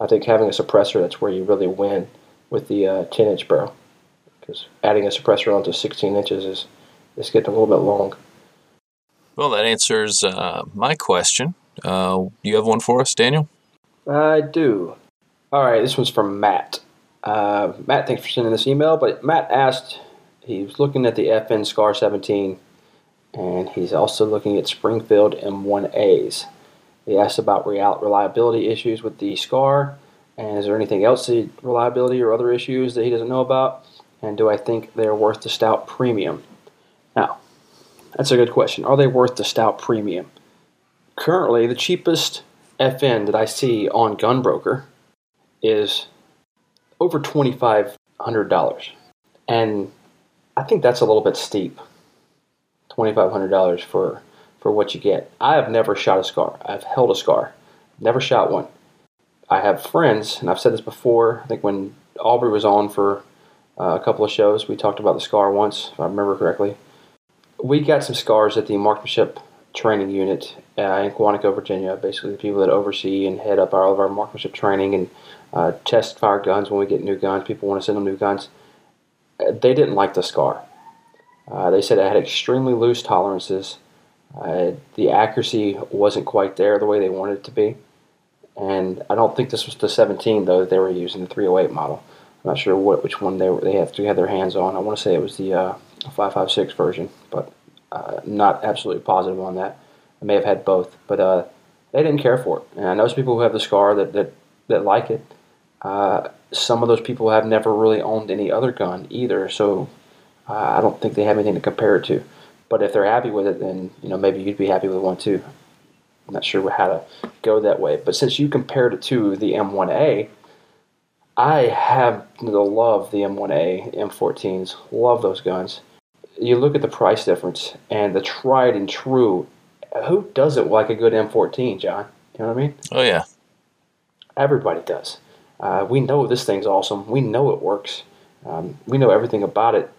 I think having a suppressor that's where you really win with the uh, 10 inch barrel because adding a suppressor onto 16 inches is is getting a little bit long. Well, that answers uh, my question. Uh, you have one for us, Daniel? I do. All right, this one's from Matt. Uh, Matt, thanks for sending this email. But Matt asked, he was looking at the FN SCAR 17, and he's also looking at Springfield M1As. He asked about reliability issues with the SCAR, and is there anything else, the reliability or other issues that he doesn't know about? And do I think they're worth the stout premium? Now, that's a good question. Are they worth the stout premium? Currently, the cheapest FN that I see on Gunbroker is over $2,500. And I think that's a little bit steep. $2,500 for, for what you get. I have never shot a scar. I've held a scar. Never shot one. I have friends, and I've said this before, I think when Aubrey was on for uh, a couple of shows. We talked about the scar once, if I remember correctly. We got some scars at the marksmanship training unit uh, in Quantico, Virginia. Basically, the people that oversee and head up all of our marksmanship training and uh, test fire guns when we get new guns. People want to send them new guns. They didn't like the scar. Uh, they said it had extremely loose tolerances. Uh, the accuracy wasn't quite there the way they wanted it to be. And I don't think this was the 17 though that they were using the 308 model. I'm not sure what which one they they have to have their hands on. I want to say it was the uh, 556 version, but uh, not absolutely positive on that. I may have had both, but uh, they didn't care for it. And I know some people who have the scar that that, that like it. Uh, some of those people have never really owned any other gun either, so uh, I don't think they have anything to compare it to. But if they're happy with it, then you know maybe you'd be happy with one too. I'm not sure how to go that way. But since you compared it to the M1A, I have the love the M1A, M14s, love those guns. You look at the price difference and the tried and true. Who doesn't like a good M14, John? You know what I mean? Oh yeah, everybody does. Uh, we know this thing's awesome. We know it works. Um, we know everything about it.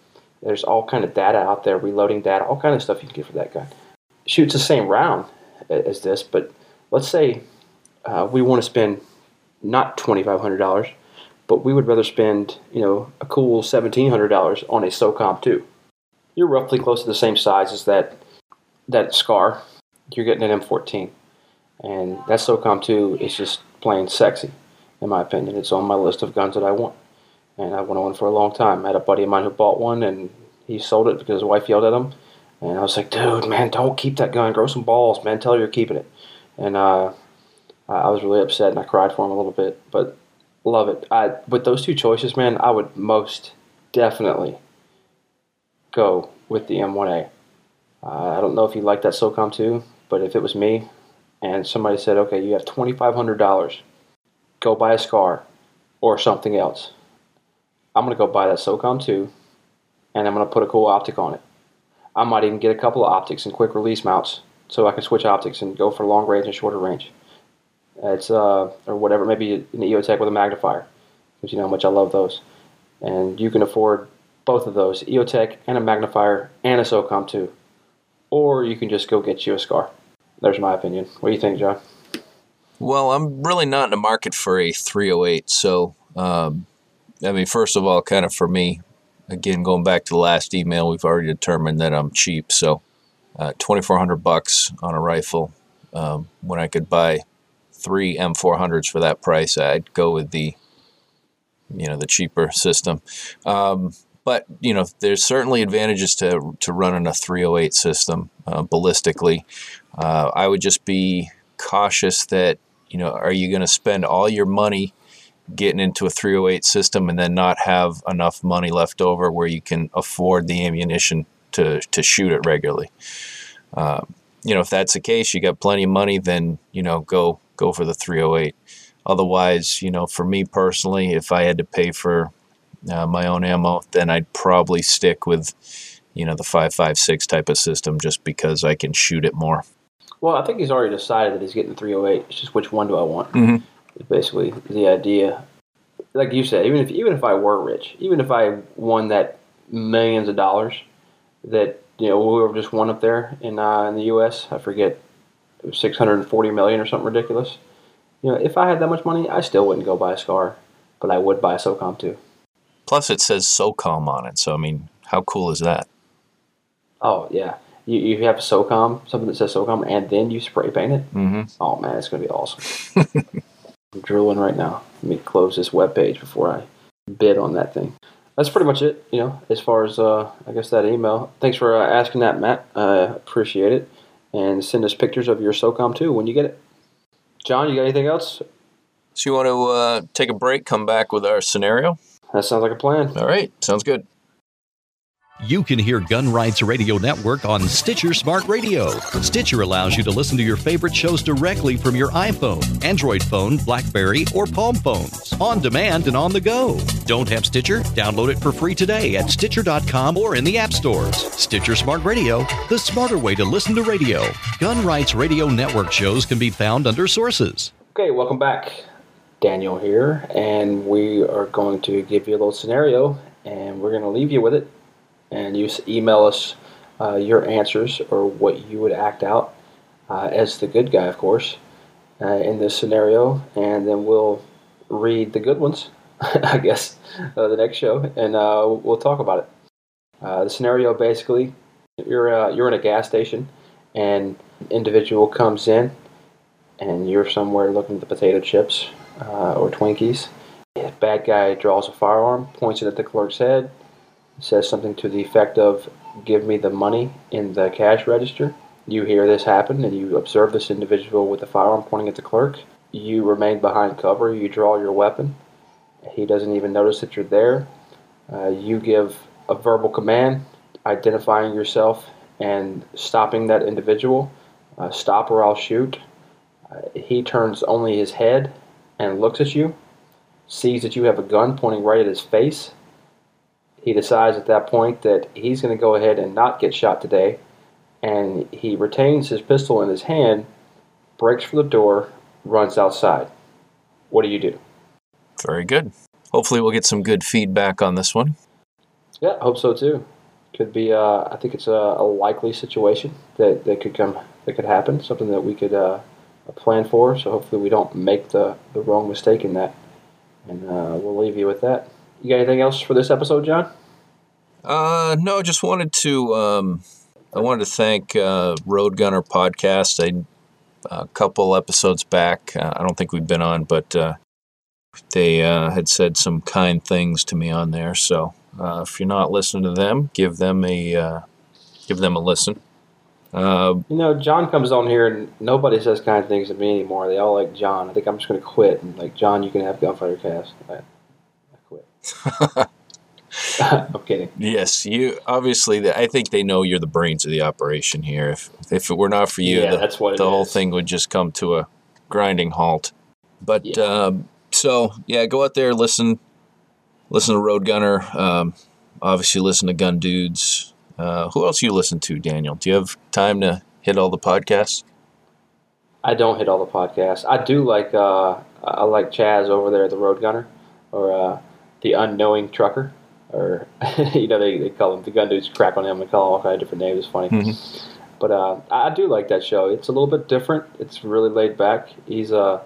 There's all kind of data out there, reloading data, all kind of stuff you can get for that gun. Shoots the same round as this, but let's say uh, we want to spend not twenty five hundred dollars but we would rather spend, you know, a cool $1,700 on a SOCOM 2. You're roughly close to the same size as that that SCAR. You're getting an M14. And that SOCOM 2 is just plain sexy, in my opinion. It's on my list of guns that I want. And I wanted one for a long time. I had a buddy of mine who bought one, and he sold it because his wife yelled at him. And I was like, dude, man, don't keep that gun. Grow some balls, man. Tell her you're keeping it. And uh, I was really upset, and I cried for him a little bit. But Love it. I, with those two choices, man, I would most definitely go with the M1A. Uh, I don't know if you like that SOCOM 2, but if it was me and somebody said, okay, you have $2,500, go buy a SCAR or something else, I'm going to go buy that SOCOM 2 and I'm going to put a cool optic on it. I might even get a couple of optics and quick release mounts so I can switch optics and go for long range and shorter range. It's uh, or whatever, maybe an EOTech with a magnifier, because you know how much I love those. And you can afford both of those, EOTech and a magnifier and a SOCOM 2. Or you can just go get you a SCAR. There's my opinion. What do you think, John? Well, I'm really not in the market for a 308. So, um, I mean, first of all, kind of for me, again, going back to the last email, we've already determined that I'm cheap. So, uh, 2400 bucks on a rifle um, when I could buy three M400s for that price, I'd go with the you know the cheaper system. Um, but you know, there's certainly advantages to to running a 308 system uh, ballistically. Uh, I would just be cautious that you know, are you going to spend all your money getting into a 308 system and then not have enough money left over where you can afford the ammunition to to shoot it regularly? Uh, you know, if that's the case, you got plenty of money, then you know, go go for the 308. Otherwise, you know, for me personally, if I had to pay for uh, my own ammo, then I'd probably stick with, you know, the 5.56 type of system just because I can shoot it more. Well, I think he's already decided that he's getting the 308. It's just which one do I want? Mhm. Basically, the idea. Like you said, even if even if I were rich, even if I won that millions of dollars, that you know we were just one up there in uh, in the U.S. I forget, it was 640 million or something ridiculous. You know, if I had that much money, I still wouldn't go buy a Scar, but I would buy a SOCOM 2. Plus, it says SOCOM on it. So, I mean, how cool is that? Oh yeah, you you have a SOCOM, something that says SOCOM, and then you spray paint it. hmm Oh man, it's gonna be awesome. I'm drooling right now. Let me close this web page before I bid on that thing. That's pretty much it, you know, as far as uh, I guess that email. Thanks for uh, asking that, Matt. uh, appreciate it. And send us pictures of your SOCOM too when you get it. John, you got anything else? So, you want to uh, take a break, come back with our scenario? That sounds like a plan. All right, sounds good. You can hear Gun Rights Radio Network on Stitcher Smart Radio. Stitcher allows you to listen to your favorite shows directly from your iPhone, Android phone, Blackberry, or Palm phones, on demand and on the go. Don't have Stitcher? Download it for free today at Stitcher.com or in the app stores. Stitcher Smart Radio, the smarter way to listen to radio. Gun Rights Radio Network shows can be found under sources. Okay, welcome back. Daniel here, and we are going to give you a little scenario, and we're going to leave you with it. And you email us uh, your answers or what you would act out uh, as the good guy, of course, uh, in this scenario, and then we'll read the good ones, I guess, uh, the next show, and uh, we'll talk about it. Uh, the scenario basically, you're you're in a gas station, and an individual comes in and you're somewhere looking at the potato chips or Twinkies. The bad guy draws a firearm, points it at the clerk's head, says something to the effect of, Give me the money in the cash register. You hear this happen and you observe this individual with a firearm pointing at the clerk. You remain behind cover, you draw your weapon. He doesn't even notice that you're there. Uh, you give a verbal command identifying yourself and stopping that individual. Uh, stop or I'll shoot he turns only his head and looks at you, sees that you have a gun pointing right at his face. He decides at that point that he's going to go ahead and not get shot today, and he retains his pistol in his hand, breaks for the door, runs outside. What do you do? Very good. Hopefully, we'll get some good feedback on this one. Yeah, I hope so too. Could be. Uh, I think it's a, a likely situation that, that could come. That could happen. Something that we could uh, plan for. So hopefully we don't make the, the wrong mistake in that. And uh, we'll leave you with that. You got anything else for this episode, John? Uh, no, just wanted to. Um, I wanted to thank uh, Road Gunner Podcast. I a couple episodes back. Uh, I don't think we've been on, but uh, they uh, had said some kind things to me on there. So uh, if you're not listening to them, give them a uh, give them a listen. Uh, You know, John comes on here and nobody says kind things to me anymore. They all like John. I think I'm just going to quit and like John, you can have Gunfighter Cast. Quit. I'm kidding. yes, you obviously. the- I think they know you're the brains of the operation here. If if it were not for you, Yeah, the, that's what the whole is. thing would just come to a grinding halt. But Yeah. um, so yeah, go out there, listen, listen to Road Gunner. Um, obviously, listen to Gun Dudes. Uh, who else you listen to, Daniel? Do you have time to hit all the podcasts? I don't hit all the podcasts. I do like uh, I like Chaz over there, at the Road Gunner, or uh, the Unknowing Trucker, or you know they, they call him the gun dudes crap on him. They call him all kind of different names. It's funny, but uh, I do like that show. It's a little bit different. It's really laid back. He's a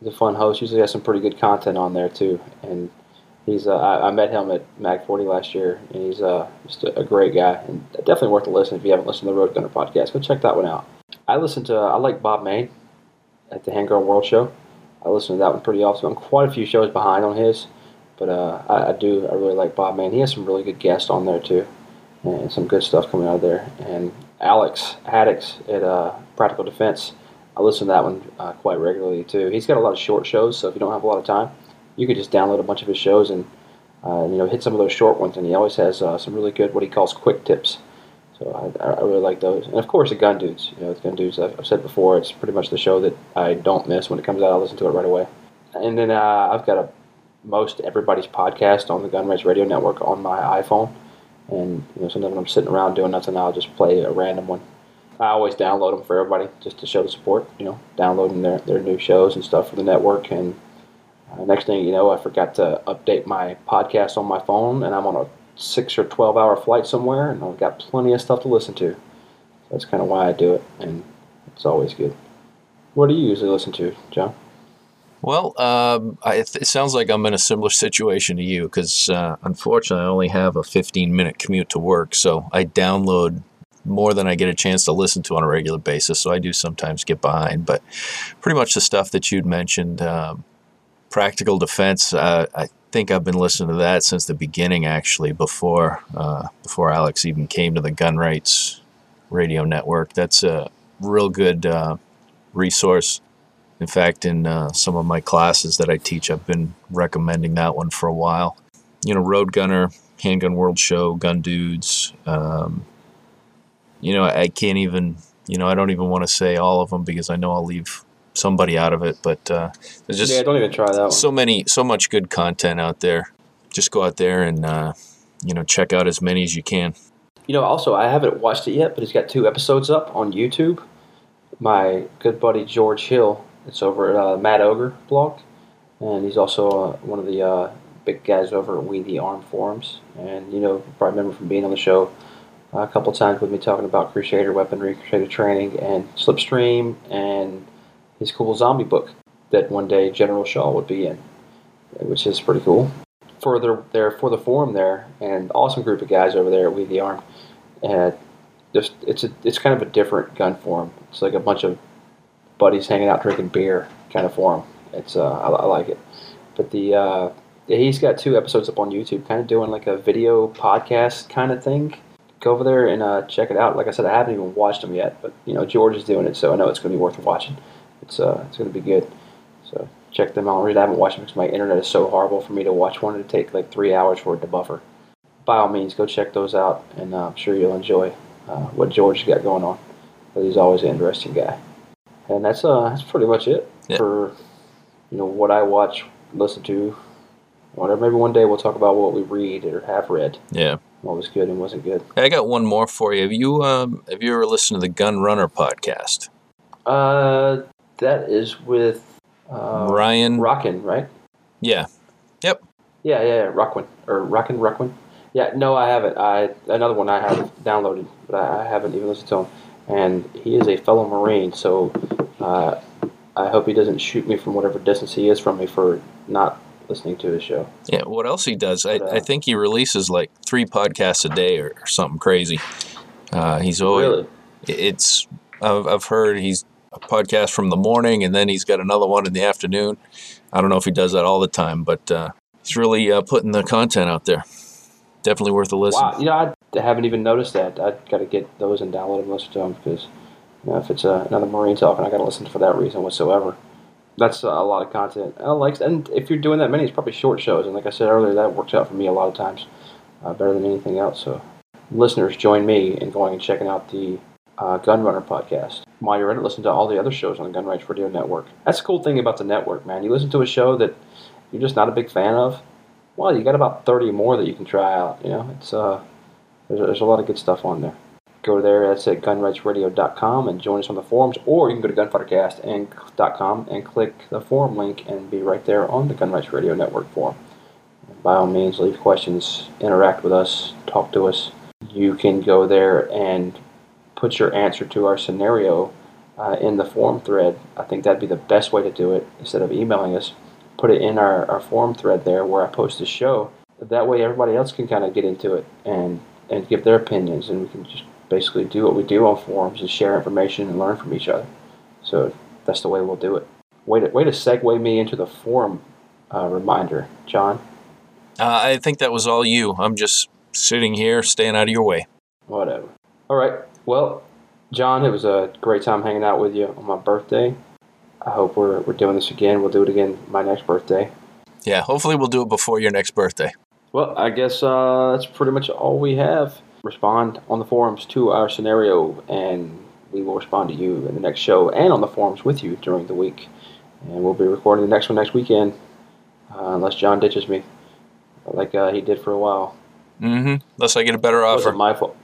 he's a fun host. Usually has some pretty good content on there too, and he's uh, I, I met him at Mag 40 last year, and he's uh, just a, a great guy and definitely worth a listen. If you haven't listened to the Road Gunner podcast, go check that one out. I listen to I like Bob Mayne at the Handgun World Show. I listen to that one pretty often. I'm quite a few shows behind on his, but uh, I, I do I really like Bob Mayne. He has some really good guests on there too, and some good stuff coming out of there. And Alex Haddix at uh, Practical Defense, I listen to that one uh, quite regularly too. He's got a lot of short shows, so if you don't have a lot of time, you could just download a bunch of his shows and uh, you know hit some of those short ones. And he always has uh, some really good what he calls quick tips. So So I, I really like those, and of course the Gun Dudes. You know, the Gun Dudes. I've, I've said before, it's pretty much the show that I don't miss when it comes out. I listen to it right away. And then uh, I've got a most everybody's podcast on the Gun Rights Radio Network on my iPhone, and you know sometimes when I'm sitting around doing nothing, I'll just play a random one. I always download them for everybody just to show the support. You know, downloading their their new shows and stuff for the network. And uh, next thing you know, I forgot to update my podcast on my phone, and I'm on a six or twelve hour flight somewhere, and I've got plenty of stuff to listen to. That's kind of why I do it, and it's always good. What do you usually listen to, John? Well, um, I, it sounds like I'm in a similar situation to you because uh, unfortunately I only have a 15 minute commute to work, so I download more than I get a chance to listen to on a regular basis. So I do sometimes get behind, but pretty much the stuff that you'd mentioned, um, practical defense. Uh, I think I've been listening to that since the beginning, actually, before uh, before Alex even came to the Gun Rights Radio Network. That's a real good uh, resource. In fact, in uh, some of my classes that I teach, I've been recommending that one for a while. You know, Road Gunner, Handgun World Show, Gun Dudes. Um, you know, I can't even, you know, I don't even want to say all of them because I know I'll leave somebody out of it. But uh, there's just yeah, don't even try that one. so many, so much good content out there. Just go out there and, uh, you know, check out as many as you can. You know, also I haven't watched it yet, but he's got two episodes up on YouTube. My good buddy George Hill, it's over at uh, Mad Ogre blog, and he's also uh, one of the uh, big guys over at We the Armed forums. And you know, probably remember from being on the show uh, a couple times with me talking about Crusader weaponry, Crusader training, and Slipstream, and his cool zombie book that one day General Shaw would be in, which is pretty cool. Further there for the forum there, and awesome group of guys over there at We the Armed, and just it's a it's kind of a different gun forum. It's like a bunch of buddies hanging out drinking beer kind of form. It's uh, I, I like it, but the uh, he's got two episodes up on YouTube, kind of doing like a video podcast kind of thing. Go over there and uh, check it out. Like I said, I haven't even watched them yet, but you know George is doing it, so I know it's going to be worth watching. It's uh, it's going to be good. So check them out. I haven't watched them because my internet is so horrible for me to watch one. It'd take like three hours for it to buffer. By all means, go check those out, and uh, I'm sure you'll enjoy uh, what George's got going on. But he's always an interesting guy. And that's uh, that's pretty much it Yeah. for you know what I watch, listen to, whatever. Maybe one day we'll talk about what we read or have read, Yeah. what was good and wasn't good. I got one more for you. Have you um, have you ever listened to the Gun Runner podcast? Uh, that is with uh, Ryan. Rockin, right? Yeah. Yep. Yeah, yeah, yeah, Rockwin or Rockin, Rockwin. Yeah, no, I haven't. I another one I have downloaded, but I, I haven't even listened to him. And he is a fellow Marine, so uh, I hope he doesn't shoot me from whatever distance he is from me for not listening to his show. Yeah. What else he does? I, But, uh, I think he releases like three podcasts a day or, or something crazy. Uh, he's always Really? it's I've, I've heard he's a podcast from the morning and then he's got another one in the afternoon. I don't know if he does that all the time, but uh, he's really uh, putting the content out there. Definitely worth a listen. Wow, you know, I haven't even noticed that. I got to get those and download them, listen to them because you know, if it's uh, another Marine talking, I got to listen for that reason whatsoever. That's a lot of content. I like, and if you're doing that many, it's probably short shows. And like I said earlier, that works out for me a lot of times, uh, better than anything else. So, listeners, join me in going and checking out the uh, Gunrunner podcast. While you're at it, listen to all the other shows on the Gun Rights Radio Network. That's the cool thing about the network, man. You listen to a show that you're just not a big fan of. Well, you got about 30 more that you can try out. You know, it's uh, there's, there's a lot of good stuff on there. Go there, that's at gunrightsradio.com and join us on the forums, or you can go to gunfightercast.com and click the forum link and be right there on the Gun Rights Radio Network forum. By all means, leave questions, interact with us, talk to us. You can go there and put your answer to our scenario uh, in the forum thread. I think that'd be the best way to do it instead of emailing us. Put it in our, our forum thread there where I post the show. That way, everybody else can kind of get into it and, and give their opinions, and we can just basically do what we do on forums and share information and learn from each other. So that's the way we'll do it. Way to, way to segue me into the forum uh, reminder, John. Uh, I think that was all you. I'm just sitting here, staying out of your way. Whatever. All right. Well, John, it was a great time hanging out with you on my birthday. I hope we're, we're doing this again. We'll do it again my next birthday. Yeah, hopefully we'll do it before your next birthday. Well, I guess uh, that's pretty much all we have. respond on the forums to our scenario, and we will respond to you in the next show and on the forums with you during the week. And we'll be recording the next one next weekend, uh, unless John ditches me, like uh, he did for a while. Mm-hmm. Unless I get a better offer. Was it my fault?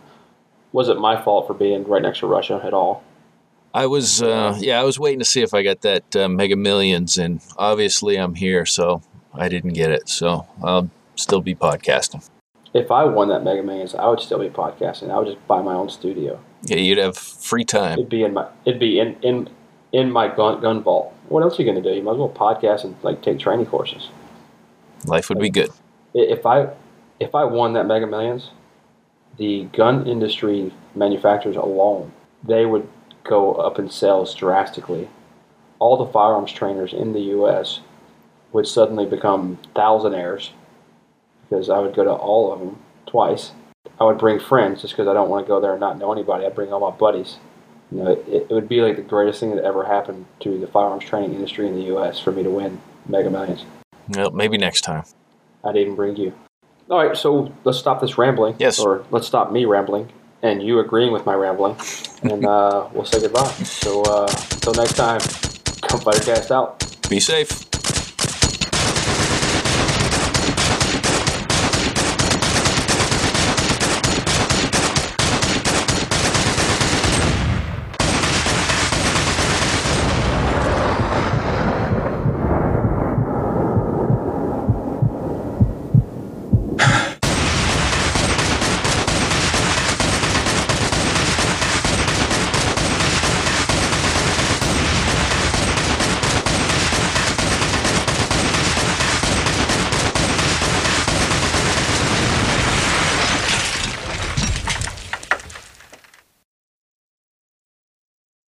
Was it my fault for being right next to Russia at all? I was, uh, yeah, I was waiting to see if I got that uh, Mega Millions, and obviously I'm here, so I didn't get it. So I'll still be podcasting. If I won that Mega Millions, I would still be podcasting. I would just buy my own studio. Yeah, you'd have free time. It'd be in my it'd be in in in my gun gun vault. What else are you gonna do? You might as well podcast and like take training courses. Life would be good. If I if I won that Mega Millions, the gun industry manufacturers alone they would go up in sales drastically. All the firearms trainers in the U.S. would suddenly become thousandaires because I would go to all of them twice. I would bring friends just because I don't want to go there and not know anybody. I'd bring all my buddies. You know, it, it would be like the greatest thing that ever happened to the firearms training industry in the U.S. for me to win Mega Millions. Well, maybe next time. I'd even bring you. All right, so let's stop this rambling. Yes. Or let's stop me rambling and you agreeing with my rambling, and uh, we'll say goodbye. So uh, until next time, come fighter cast out. Be safe.